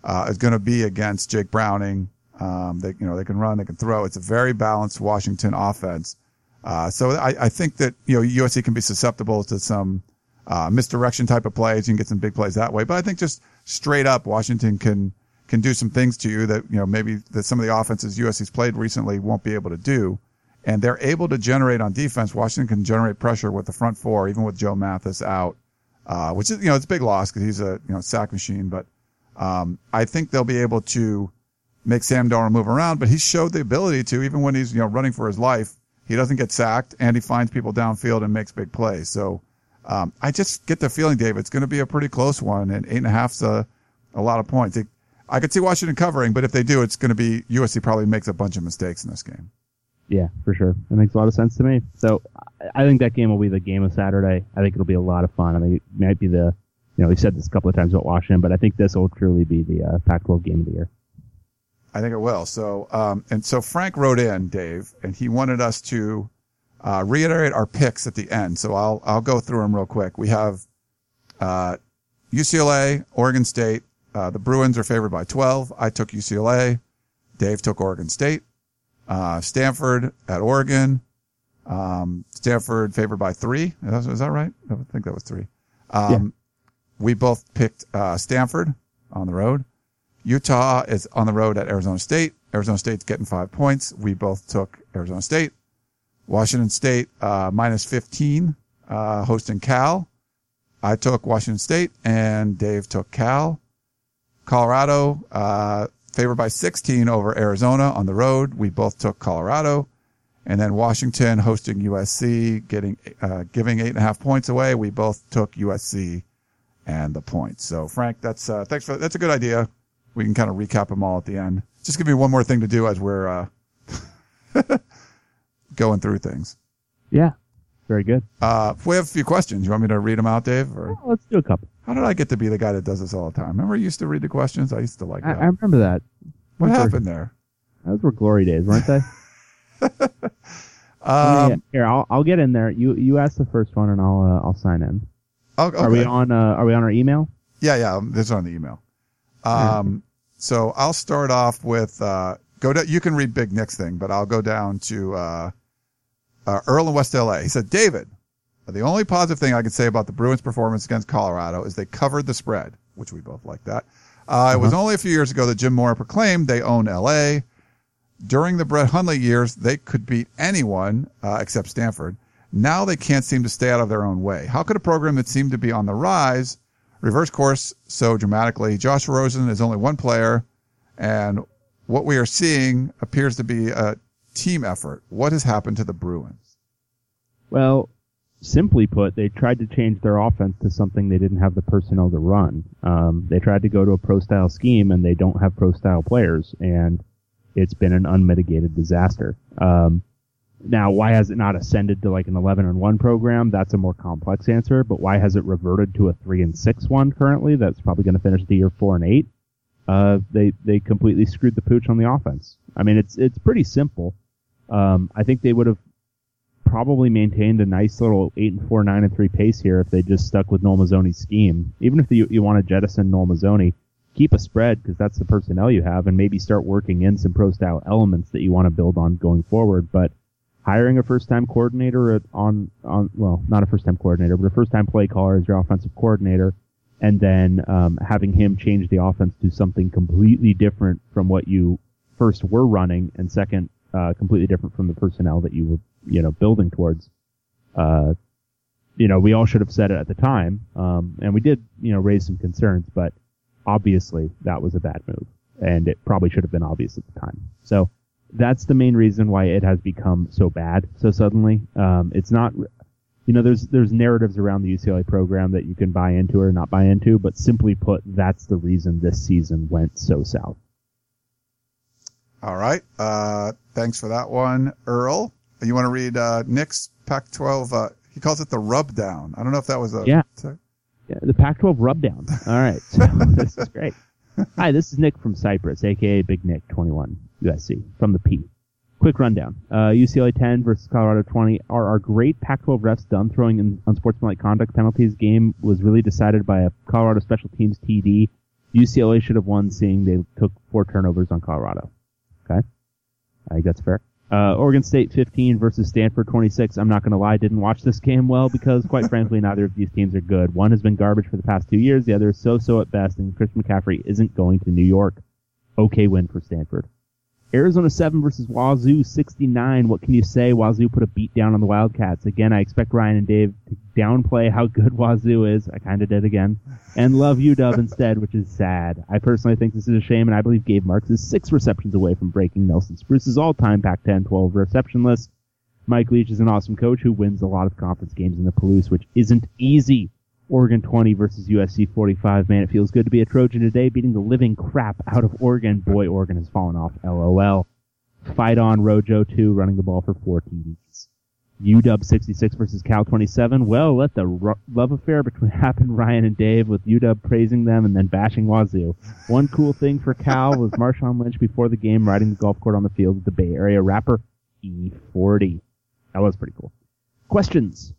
Uh, is going to be against Jake Browning. Um, they you know they can run, they can throw. It's a very balanced Washington offense. Uh, so I, I think that you know USC can be susceptible to some uh, misdirection type of plays. You can get some big plays that way. But I think just straight up, Washington can can do some things to you that you know maybe that some of the offenses USC's played recently won't be able to do. And they're able to generate on defense. Washington can generate pressure with the front four, even with Joe Mathis out, uh, which is you know it's a big loss because he's a you know sack machine. But um, I think they'll be able to make Sam Darnold move around. But he showed the ability to even when he's you know running for his life, he doesn't get sacked and he finds people downfield and makes big plays. So um, I just get the feeling, Dave, it's going to be a pretty close one, and eight and a half's a, a lot of points. It, I could see Washington covering, but if they do, it's going to be USC probably makes a bunch of mistakes in this game. Yeah, for sure. That makes a lot of sense to me. So I think that game will be the game of Saturday. I think it'll be a lot of fun. I think it might be the, you know, we've said this a couple of times about Washington, but I think this will truly be the uh, Pac-12 game of the year. I think it will. So, um, and so Frank wrote in, Dave, and he wanted us to uh, reiterate our picks at the end. So I'll I'll go through them real quick. We have uh, UCLA, Oregon State. Uh, the Bruins are favored by 12. I took UCLA. Dave took Oregon State. Uh, Stanford at Oregon. Um, Stanford favored by three. Is that, is that right? I think that was three. Um, Yeah. we both picked, uh, Stanford on the road. Utah is on the road at Arizona State. Arizona State's getting five points. We both took Arizona State. Washington State, uh, minus 15, uh, hosting Cal. I took Washington State and Dave took Cal. Colorado, uh, favored by 16 over Arizona on the road. We both took Colorado. And then Washington hosting USC, getting, uh, giving eight and a half points away. We both took USC and the points. So Frank, that's, uh, thanks for, that's a good idea. We can kind of recap them all at the end. Just give me one more thing to do as we're, uh, going through things. Yeah, very good. Uh, we have a few questions. You want me to read them out, Dave? Or Well, let's do a couple. how did I get to be the guy that does this all the time? Remember, I used to read the questions. I used to like I, that. I remember that. what were- happened there? Those were glory days, weren't they? Um, Yeah, Here, I'll I'll get in there. You you ask the first one, and I'll uh, I'll sign in. oh, okay. Are we on uh, Are we on our email? Yeah, yeah. um, This is on the email. Um, so I'll start off with uh, go to. You can read Big Nick's thing, but I'll go down to uh, Earl in West LA. He said, David, the only positive thing I can say about the Bruins' performance against Colorado is they covered the spread, which we both like that. Uh, It was only a few years ago that Jim Mora proclaimed they own LA. During the Brett Hundley years, they could beat anyone uh, except Stanford. Now they can't seem to stay out of their own way. How could a program that seemed to be on the rise reverse course so dramatically? Josh Rosen is only one player, and what we are seeing appears to be a team effort. What has happened to the Bruins? Well, simply put, they tried to change their offense to something they didn't have the personnel to run. Um, they tried to go to a pro style scheme, and they don't have pro style players, and it's been an unmitigated disaster. Um, now, why has it not ascended to like an 11 and 1 program? That's a more complex answer, but why has it reverted to a 3 and 6 one currently? That's probably going to finish the year 4 and 8. Uh, they, they completely screwed the pooch on the offense. I mean, it's, it's pretty simple. Um, I think they would have probably maintained a nice little 8 and 4, 9 and 3 pace here if they just stuck with Noel scheme. Even if you, you want to jettison Noel keep a spread because that's the personnel you have and maybe start working in some pro style elements that you want to build on going forward. But hiring a first time coordinator on, on, well, not a first time coordinator, but a first time play caller as your offensive coordinator and then, um, having him change the offense to something completely different from what you first were running and second, uh, completely different from the personnel that you were, you know, building towards. Uh, you know, we all should have said it at the time, um, and we did, you know, raise some concerns, but obviously that was a bad move, and it probably should have been obvious at the time. So that's the main reason why it has become so bad so suddenly. Um, it's not, you know, there's there's narratives around the UCLA program that you can buy into or not buy into, but simply put, that's the reason this season went so south. All right. Uh, thanks for that one, Earl. You want to read uh, Nick's Pac-12? Uh, he calls it the rub down. I don't know if that was a Yeah. Yeah, the Pac-12 rubdown. All right, so this is great. Hi, this is Nick from Cyprus, aka Big Nick, 21 USC, from the P. quick rundown. Uh, UCLA 10 versus Colorado 20. Are our great Pac-12 refs done throwing in unsportsmanlike conduct penalties? Game was really decided by a Colorado special teams TD. UCLA should have won, seeing they took four turnovers on Colorado. Okay, I think that's fair. Uh, Oregon State 15 versus Stanford 26. I'm not going to lie, I didn't watch this game well because, quite frankly, neither of these teams are good. One has been garbage for the past two years, the other is so-so at best, and Chris McCaffrey isn't going to New York. Okay win for Stanford. Arizona 7 versus Wazoo 69. What can you say? Wazoo put a beat down on the Wildcats. Again, I expect Ryan and Dave to downplay how good Wazoo is. I kind of did again. And love UW instead, which is sad. I personally think this is a shame, and I believe Gabe Marks is six receptions away from breaking Nelson Spruce's all-time Pac-10 12 reception list. Mike Leach is an awesome coach who wins a lot of conference games in the Palouse, which isn't easy. Oregon 20 versus USC 45. Man, it feels good to be a Trojan today, beating the living crap out of Oregon. Boy, Oregon has fallen off. LOL. Fight on Rojo 2, running the ball for four TDs. UW 66 versus Cal 27. Well, let the ro- love affair between happen Ryan and Dave with UW praising them and then bashing Wazoo. One cool thing for Cal was Marshawn Lynch before the game riding the golf court on the field with the Bay Area rapper E40. That was pretty cool. Questions.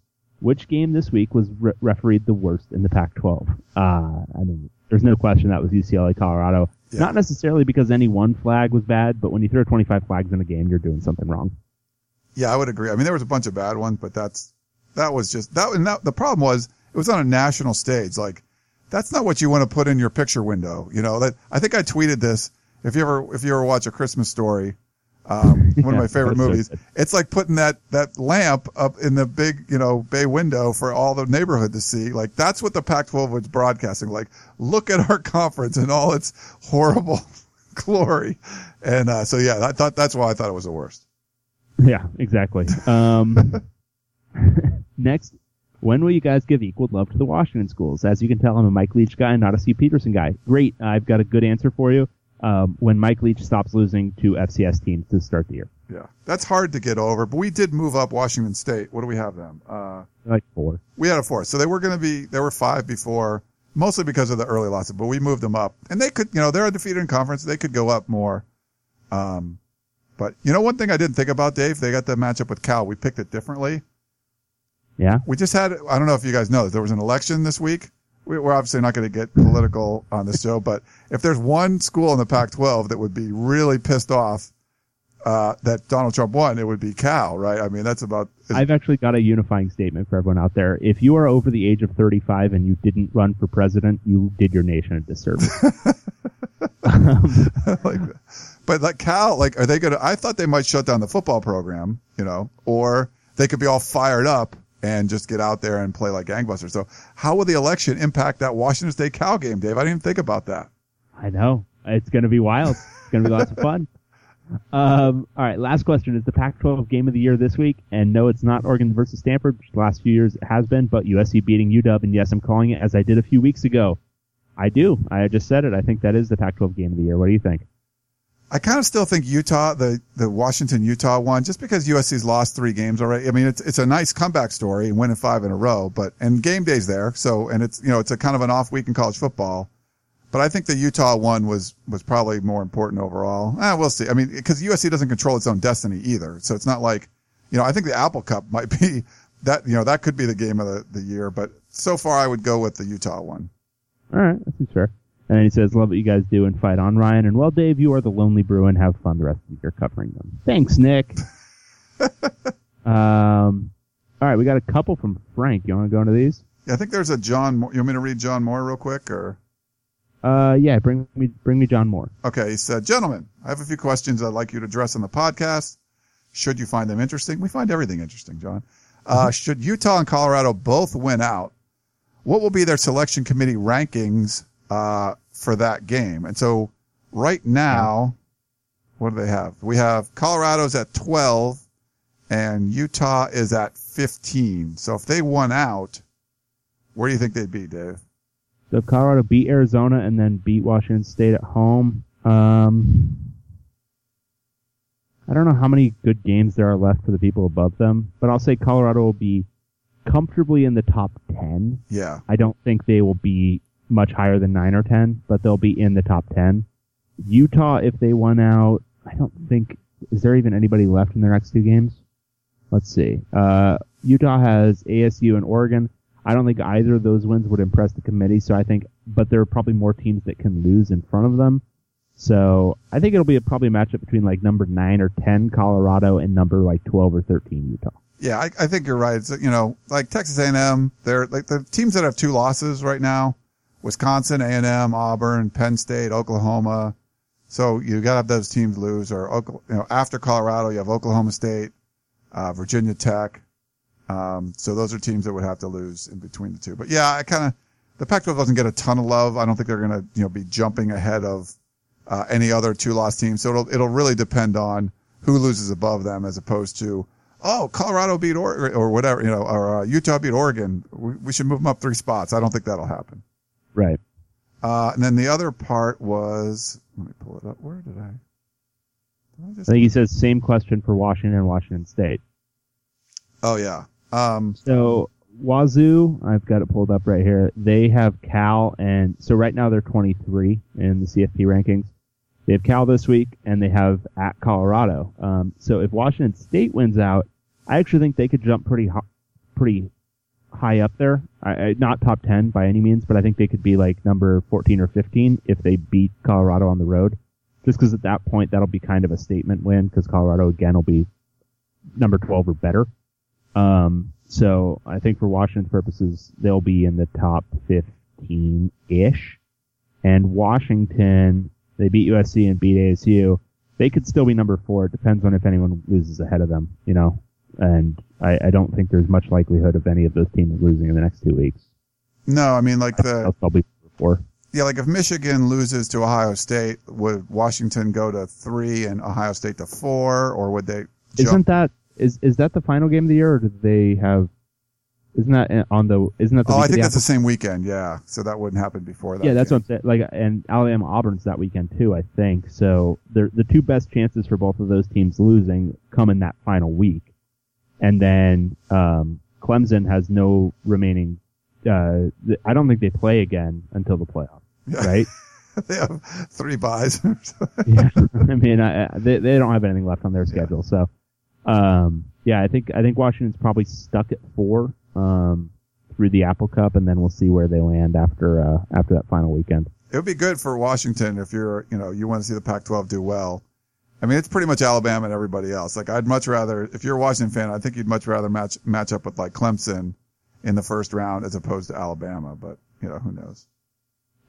Which game this week was re- refereed the worst in the Pac-12? Uh, I mean, there's no question that was UCLA Colorado. Yeah. Not necessarily because any one flag was bad, but when you throw 25 flags in a game, you're doing something wrong. Yeah, I would agree. I mean, there was a bunch of bad ones, but that's that was just that. And that the problem was it was on a national stage. Like that's not what you want to put in your picture window. You know that I think I tweeted this. If you ever if you ever watch a Christmas story, um, one of my favorite movies, it's like putting that that lamp up in the big you know bay window for all the neighborhood to see. Like that's what the Pac-12 was broadcasting. Like look at our conference and all its horrible glory. And uh, so yeah, I thought that's why I thought it was the worst. Yeah, exactly. Um, next, when will you guys give equal love to the Washington schools? As you can tell, I'm a Mike Leach guy, not a Steve Petersen guy. Great. I've got a good answer for you. Um, when Mike Leach stops losing to FCS teams to start the year. Yeah, that's hard to get over. But we did move up Washington State. What do we have them? Uh, Like four. we had a four, so they were going to be. There were five before, mostly because of the early losses. But we moved them up, and they could, you know, they're undefeated in conference. They could go up more. Um, but you know, one thing I didn't think about, Dave. They got the matchup with Cal. We picked it differently. Yeah. We just had. I don't know if you guys know. There was an election this week. We- We're obviously not going to get political on this show, but if there's one school in the Pac-12 that would be really pissed off uh, that Donald Trump won, it would be Cal, right? I mean, that's about. I've actually got a unifying statement for everyone out there. If you are over the age of 35 and you didn't run for president, you did your nation a disservice. like, but like Cal, like, are they going to? I thought they might shut down the football program, you know, or they could be all fired up and just get out there and play like gangbusters. So, how will the election impact that Washington State Cal game, Dave? I didn't even think about that. I know. It's going to be wild. It's going to be lots of fun. Um, all right, last question. Is the Pac-12 game of the year this week? And no, it's not Oregon versus Stanford, which the last few years it has been, but USC beating UW. And yes, I'm calling it as I did a few weeks ago. I do. I just said it. I think that is the Pac-12 game of the year. What do you think? I kind of still think Utah, the, the Washington Utah one, just because USC's lost three games already. I mean, it's, it's a nice comeback story and winning five in a row, but, and game day's there. So, and it's, you know, it's a kind of an off week in college football. But I think the Utah one was, was probably more important overall. Eh, we'll see. I mean, cause USC doesn't control its own destiny either. So it's not like, you know, I think the Apple Cup might be that, you know, that could be the game of the, the year, but so far I would go with the Utah one. All right, that seems fair. And then he says, "Love what you guys do and fight on, Ryan." And well, Dave, you are the lonely Bruin. Have fun the rest of the year covering them. Thanks, Nick. um, all right, we got a couple from Frank. You want to go into these? Yeah, I think there's a John, Moore. you want me to read John Moore real quick or? Uh, yeah, bring me bring me John Moore. Okay, he said, Gentlemen, I have a few questions I'd like you to address on the podcast. Should you find them interesting? We find everything interesting, John. Uh, should Utah and Colorado both win out, what will be their selection committee rankings uh, for that game? And so right now, what do they have? We have Colorado's at 12 and Utah is at 15. So if they won out, where do you think they'd be, Dave? So if Colorado beat Arizona and then beat Washington State at home. Um, I don't know how many good games there are left for the people above them, but I'll say Colorado will be comfortably in the top ten. Yeah. I don't think they will be much higher than nine or ten, but they'll be in the top ten. Utah, if they won out, I don't think is there even anybody left in their next two games? Let's see. Uh, Utah has ASU and Oregon. I don't think either of those wins would impress the committee. So I think, but there are probably more teams that can lose in front of them. So I think it'll be a, probably a matchup between like number nine or ten Colorado and number like twelve or thirteen Utah. Yeah, I, I think you're right. It's, you know, like Texas A&M, they're like the teams that have two losses right now: Wisconsin, A&M, Auburn, Penn State, Oklahoma. So you got to have those teams lose, or you know, after Colorado, you have Oklahoma State, uh, Virginia Tech. Um, so those are teams that would have to lose in between the two. But yeah, I kind of the Pac-12 doesn't get a ton of love. I don't think they're going to you know be jumping ahead of uh, any other two-loss team. So it'll it'll really depend on who loses above them, as opposed to oh Colorado beat or or whatever you know or uh, Utah beat Oregon. We, we should move them up three spots. I don't think that'll happen. Right. Uh, and then the other part was let me pull it up. Where did I? Did I I think he says same question for Washington and Washington State. oh yeah. Um, So Wazoo, I've got it pulled up right here. They have Cal, and so right now they're 23 in the CFP rankings. They have Cal this week, and they have at Colorado. Um, so if Washington State wins out, I actually think they could jump pretty ho- pretty high up there. I, not top 10 by any means, but I think they could be like number 14 or 15 if they beat Colorado on the road. Just because at that point that'll be kind of a statement win because Colorado again will be number 12 or better. Um, so I think for Washington's purposes, they'll be in the top 15-ish. And Washington, they beat USC and beat ASU. They could still be number four. It depends on if anyone loses ahead of them, you know. And I, I don't think there's much likelihood of any of those teams losing in the next two weeks. no, I mean like the be number four. yeah, like if Michigan loses to Ohio State, would Washington go to three and Ohio State to four, or would they? Jump? Isn't that is is that the final game of the year, or did they have? Isn't that on the? Isn't that the? oh, I think the that's the same weekend. Yeah, so that wouldn't happen before that. Yeah, that's game. what I'm saying. Like, and Alabama Auburn's that weekend too, I think. So they're the two best chances for both of those teams losing come in that final week, and then um, Clemson has no remaining. Uh, I don't think they play again until the playoff, Yeah. right? they have three buys. yeah, I mean, I, they they don't have anything left on their schedule, so um, yeah, I think I think Washington's probably stuck at four um, through the Apple Cup, and then we'll see where they land after uh, after that final weekend. it would be good for Washington if you're, you know, you want to see the Pac-12 do well. I mean, it's pretty much Alabama and everybody else. Like, I'd much rather, if you're a Washington fan, I think you'd much rather match match up with like Clemson in the first round as opposed to Alabama. But you know, who knows?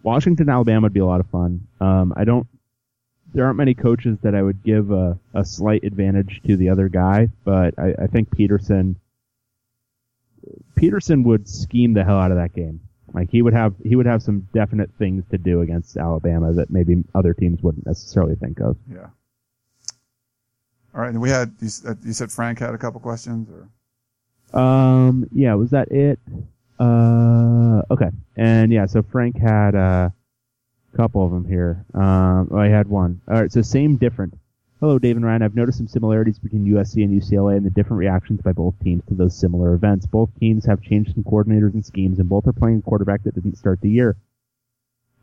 Washington, Alabama would be a lot of fun. Um, I don't. There aren't many coaches that I would give a, a slight advantage to the other guy, but I, I think Petersen. Petersen would scheme the hell out of that game. Like he would have he would have some definite things to do against Alabama that maybe other teams wouldn't necessarily think of. Yeah. All right, and we had you, uh, you said Frank had a couple questions, or Um, yeah, was that it? Uh, okay. And yeah, so Frank had a couple of them here. Um, oh, I had one. All right, so same, different. Hello, Dave and Ryan. I've noticed some similarities between USC and UCLA and the different reactions by both teams to those similar events. Both teams have changed some coordinators and schemes, and both are playing a quarterback that didn't start the year.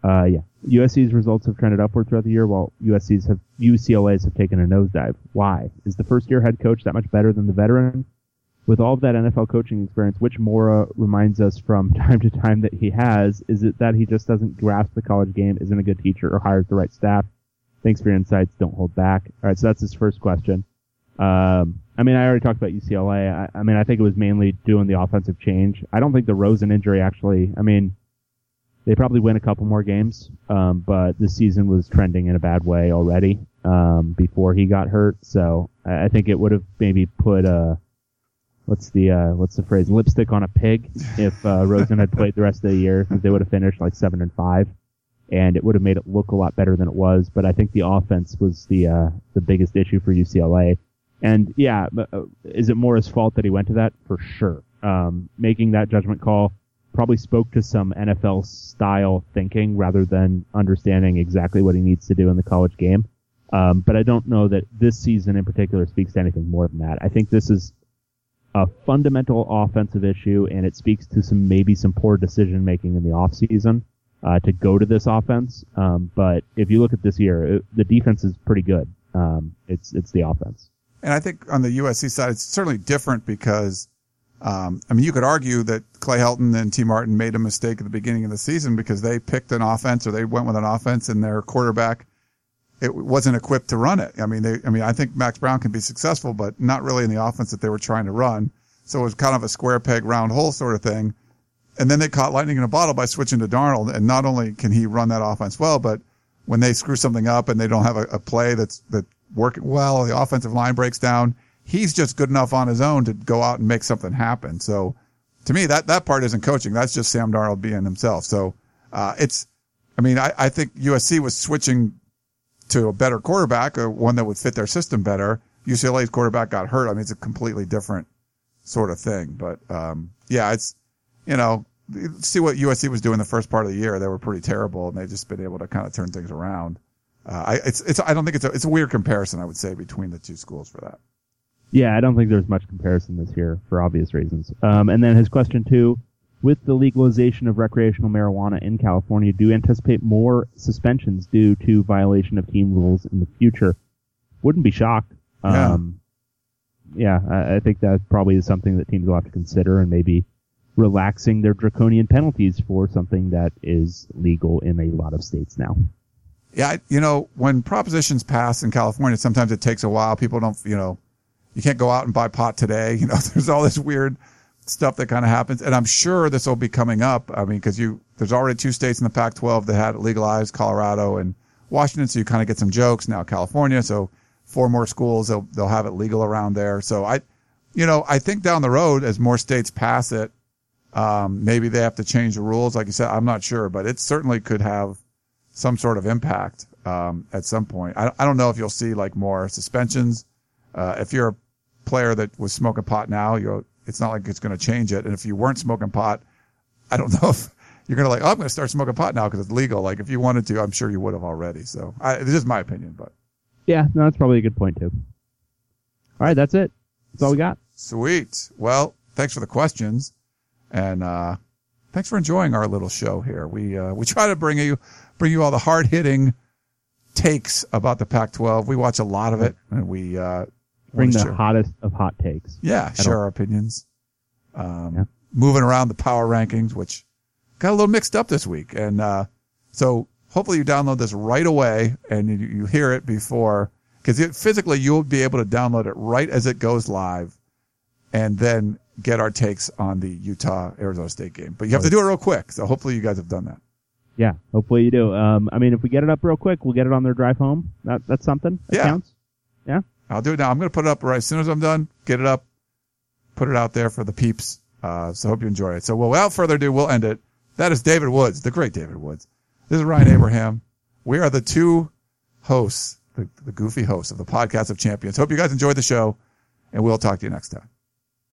Uh, yeah. USC's results have trended upward throughout the year, while USC's have UCLA's have taken a nosedive. Why? Is the first year head coach that much better than the veteran? With all of that NFL coaching experience, which Mora reminds us from time to time that he has, is it that he just doesn't grasp the college game, isn't a good teacher, or hires the right staff? Thanks for your insights. Don't hold back. All right, so that's his first question. Um, I mean, I already talked about UCLA. I, I mean, I think it was mainly doing the offensive change. I don't think the Rosen injury actually. I mean, they probably win a couple more games, um, but the season was trending in a bad way already um, before he got hurt. So I, I think it would have maybe put a what's the uh, what's the phrase lipstick on a pig if uh, Rosen had played the rest of the year. They would have finished like seven and five, and it would have made it look a lot better than it was. But I think the offense was the uh, the biggest issue for UCLA. And yeah, uh, is it Mora's fault that he went to that? For sure. Um, making that judgment call probably spoke to some NFL style thinking rather than understanding exactly what he needs to do in the college game. Um, but I don't know that this season in particular speaks to anything more than that. I think this is a fundamental offensive issue, and it speaks to some maybe some poor decision making in the offseason uh, to go to this offense. Um, but if you look at this year, it, the defense is pretty good. Um, it's it's the offense. And I think on the USC side, it's certainly different because, um, I mean, you could argue that Clay Helton and Tee Martin made a mistake at the beginning of the season because they picked an offense or they went with an offense and their quarterback, it wasn't equipped to run it. I mean, they, I mean, I think Max Browne can be successful, but not really in the offense that they were trying to run. So it was kind of a square peg round hole sort of thing. And then they caught lightning in a bottle by switching to Darnold. And not only can he run that offense well, but when they screw something up and they don't have a, a play that's, that working well, the offensive line breaks down. He's just good enough on his own to go out and make something happen. So to me, that, that part isn't coaching. That's just Sam Darnold being himself. So, uh, it's, I mean, I, I think USC was switching to a better quarterback or one that would fit their system better. UCLA's quarterback got hurt. I mean, it's a completely different sort of thing, but, um, yeah, it's, you know, see what USC was doing the first part of the year. They were pretty terrible and they've just been able to kind of turn things around. Uh, I, it's, it's, I don't think it's a, it's a weird comparison, I would say, between the two schools for that. Yeah, I don't think there's much comparison this year for obvious reasons. Um, and then his question two, with the legalization of recreational marijuana in California, do you anticipate more suspensions due to violation of team rules in the future? Wouldn't be shocked. Yeah. Um, yeah, I, I think that probably is something that teams will have to consider and maybe relaxing their draconian penalties for something that is legal in a lot of states now. Yeah, you know, when propositions pass in California, sometimes it takes a while. People don't, you know, you can't go out and buy pot today. You know, there's all this weird stuff that kind of happens. And I'm sure this will be coming up. I mean, cause you, there's already two states in the Pac-12 that had it legalized, Colorado and Washington. So you kind of get some jokes now, California. So four more schools, they'll, they'll have it legal around there. So I, you know, I think down the road, as more states pass it, um, maybe they have to change the rules. Like you said, I'm not sure, but it certainly could have some sort of impact, um, at some point. I, I don't know if you'll see like more suspensions. Uh, if you're a player that was smoking pot now, you it's not like it's going to change it. And if you weren't smoking pot, I don't know if you're going to like, oh, I'm going to start smoking pot now because it's legal. Like if you wanted to, I'm sure you would have already. So I, this is my opinion, but Yeah, no, that's probably a good point too. All right, that's it. That's all we got. sweet. Well, thanks for the questions and, uh, thanks for enjoying our little show here. We, uh, we try to bring you, bring you all the hard hitting takes about the Pac-12. We watch a lot of it and we, uh, Bring the hottest of hot takes. Yeah, share our opinions. Um, Yeah. moving around the power rankings, which got a little mixed up this week. And, uh, so hopefully you download this right away and you, you hear it before, cause it, physically you'll be able to download it right as it goes live and then get our takes on the Utah Arizona State game. But you have to do it real quick. So hopefully you guys have done that. Yeah, hopefully you do. Um, I mean, if we get it up real quick, we'll get it on their drive home. That that's something. That Yeah. counts. Yeah. I'll do it now. I'm going to put it up right as soon as I'm done. Get it up, put it out there for the peeps. Uh, so hope you enjoy it. So well, without further ado, we'll end it. That is David Woods, the great David Woods. This is Ryan Abraham. We are the two hosts, the, the goofy hosts of the podcast of champions. Hope you guys enjoyed the show and we'll talk to you next time.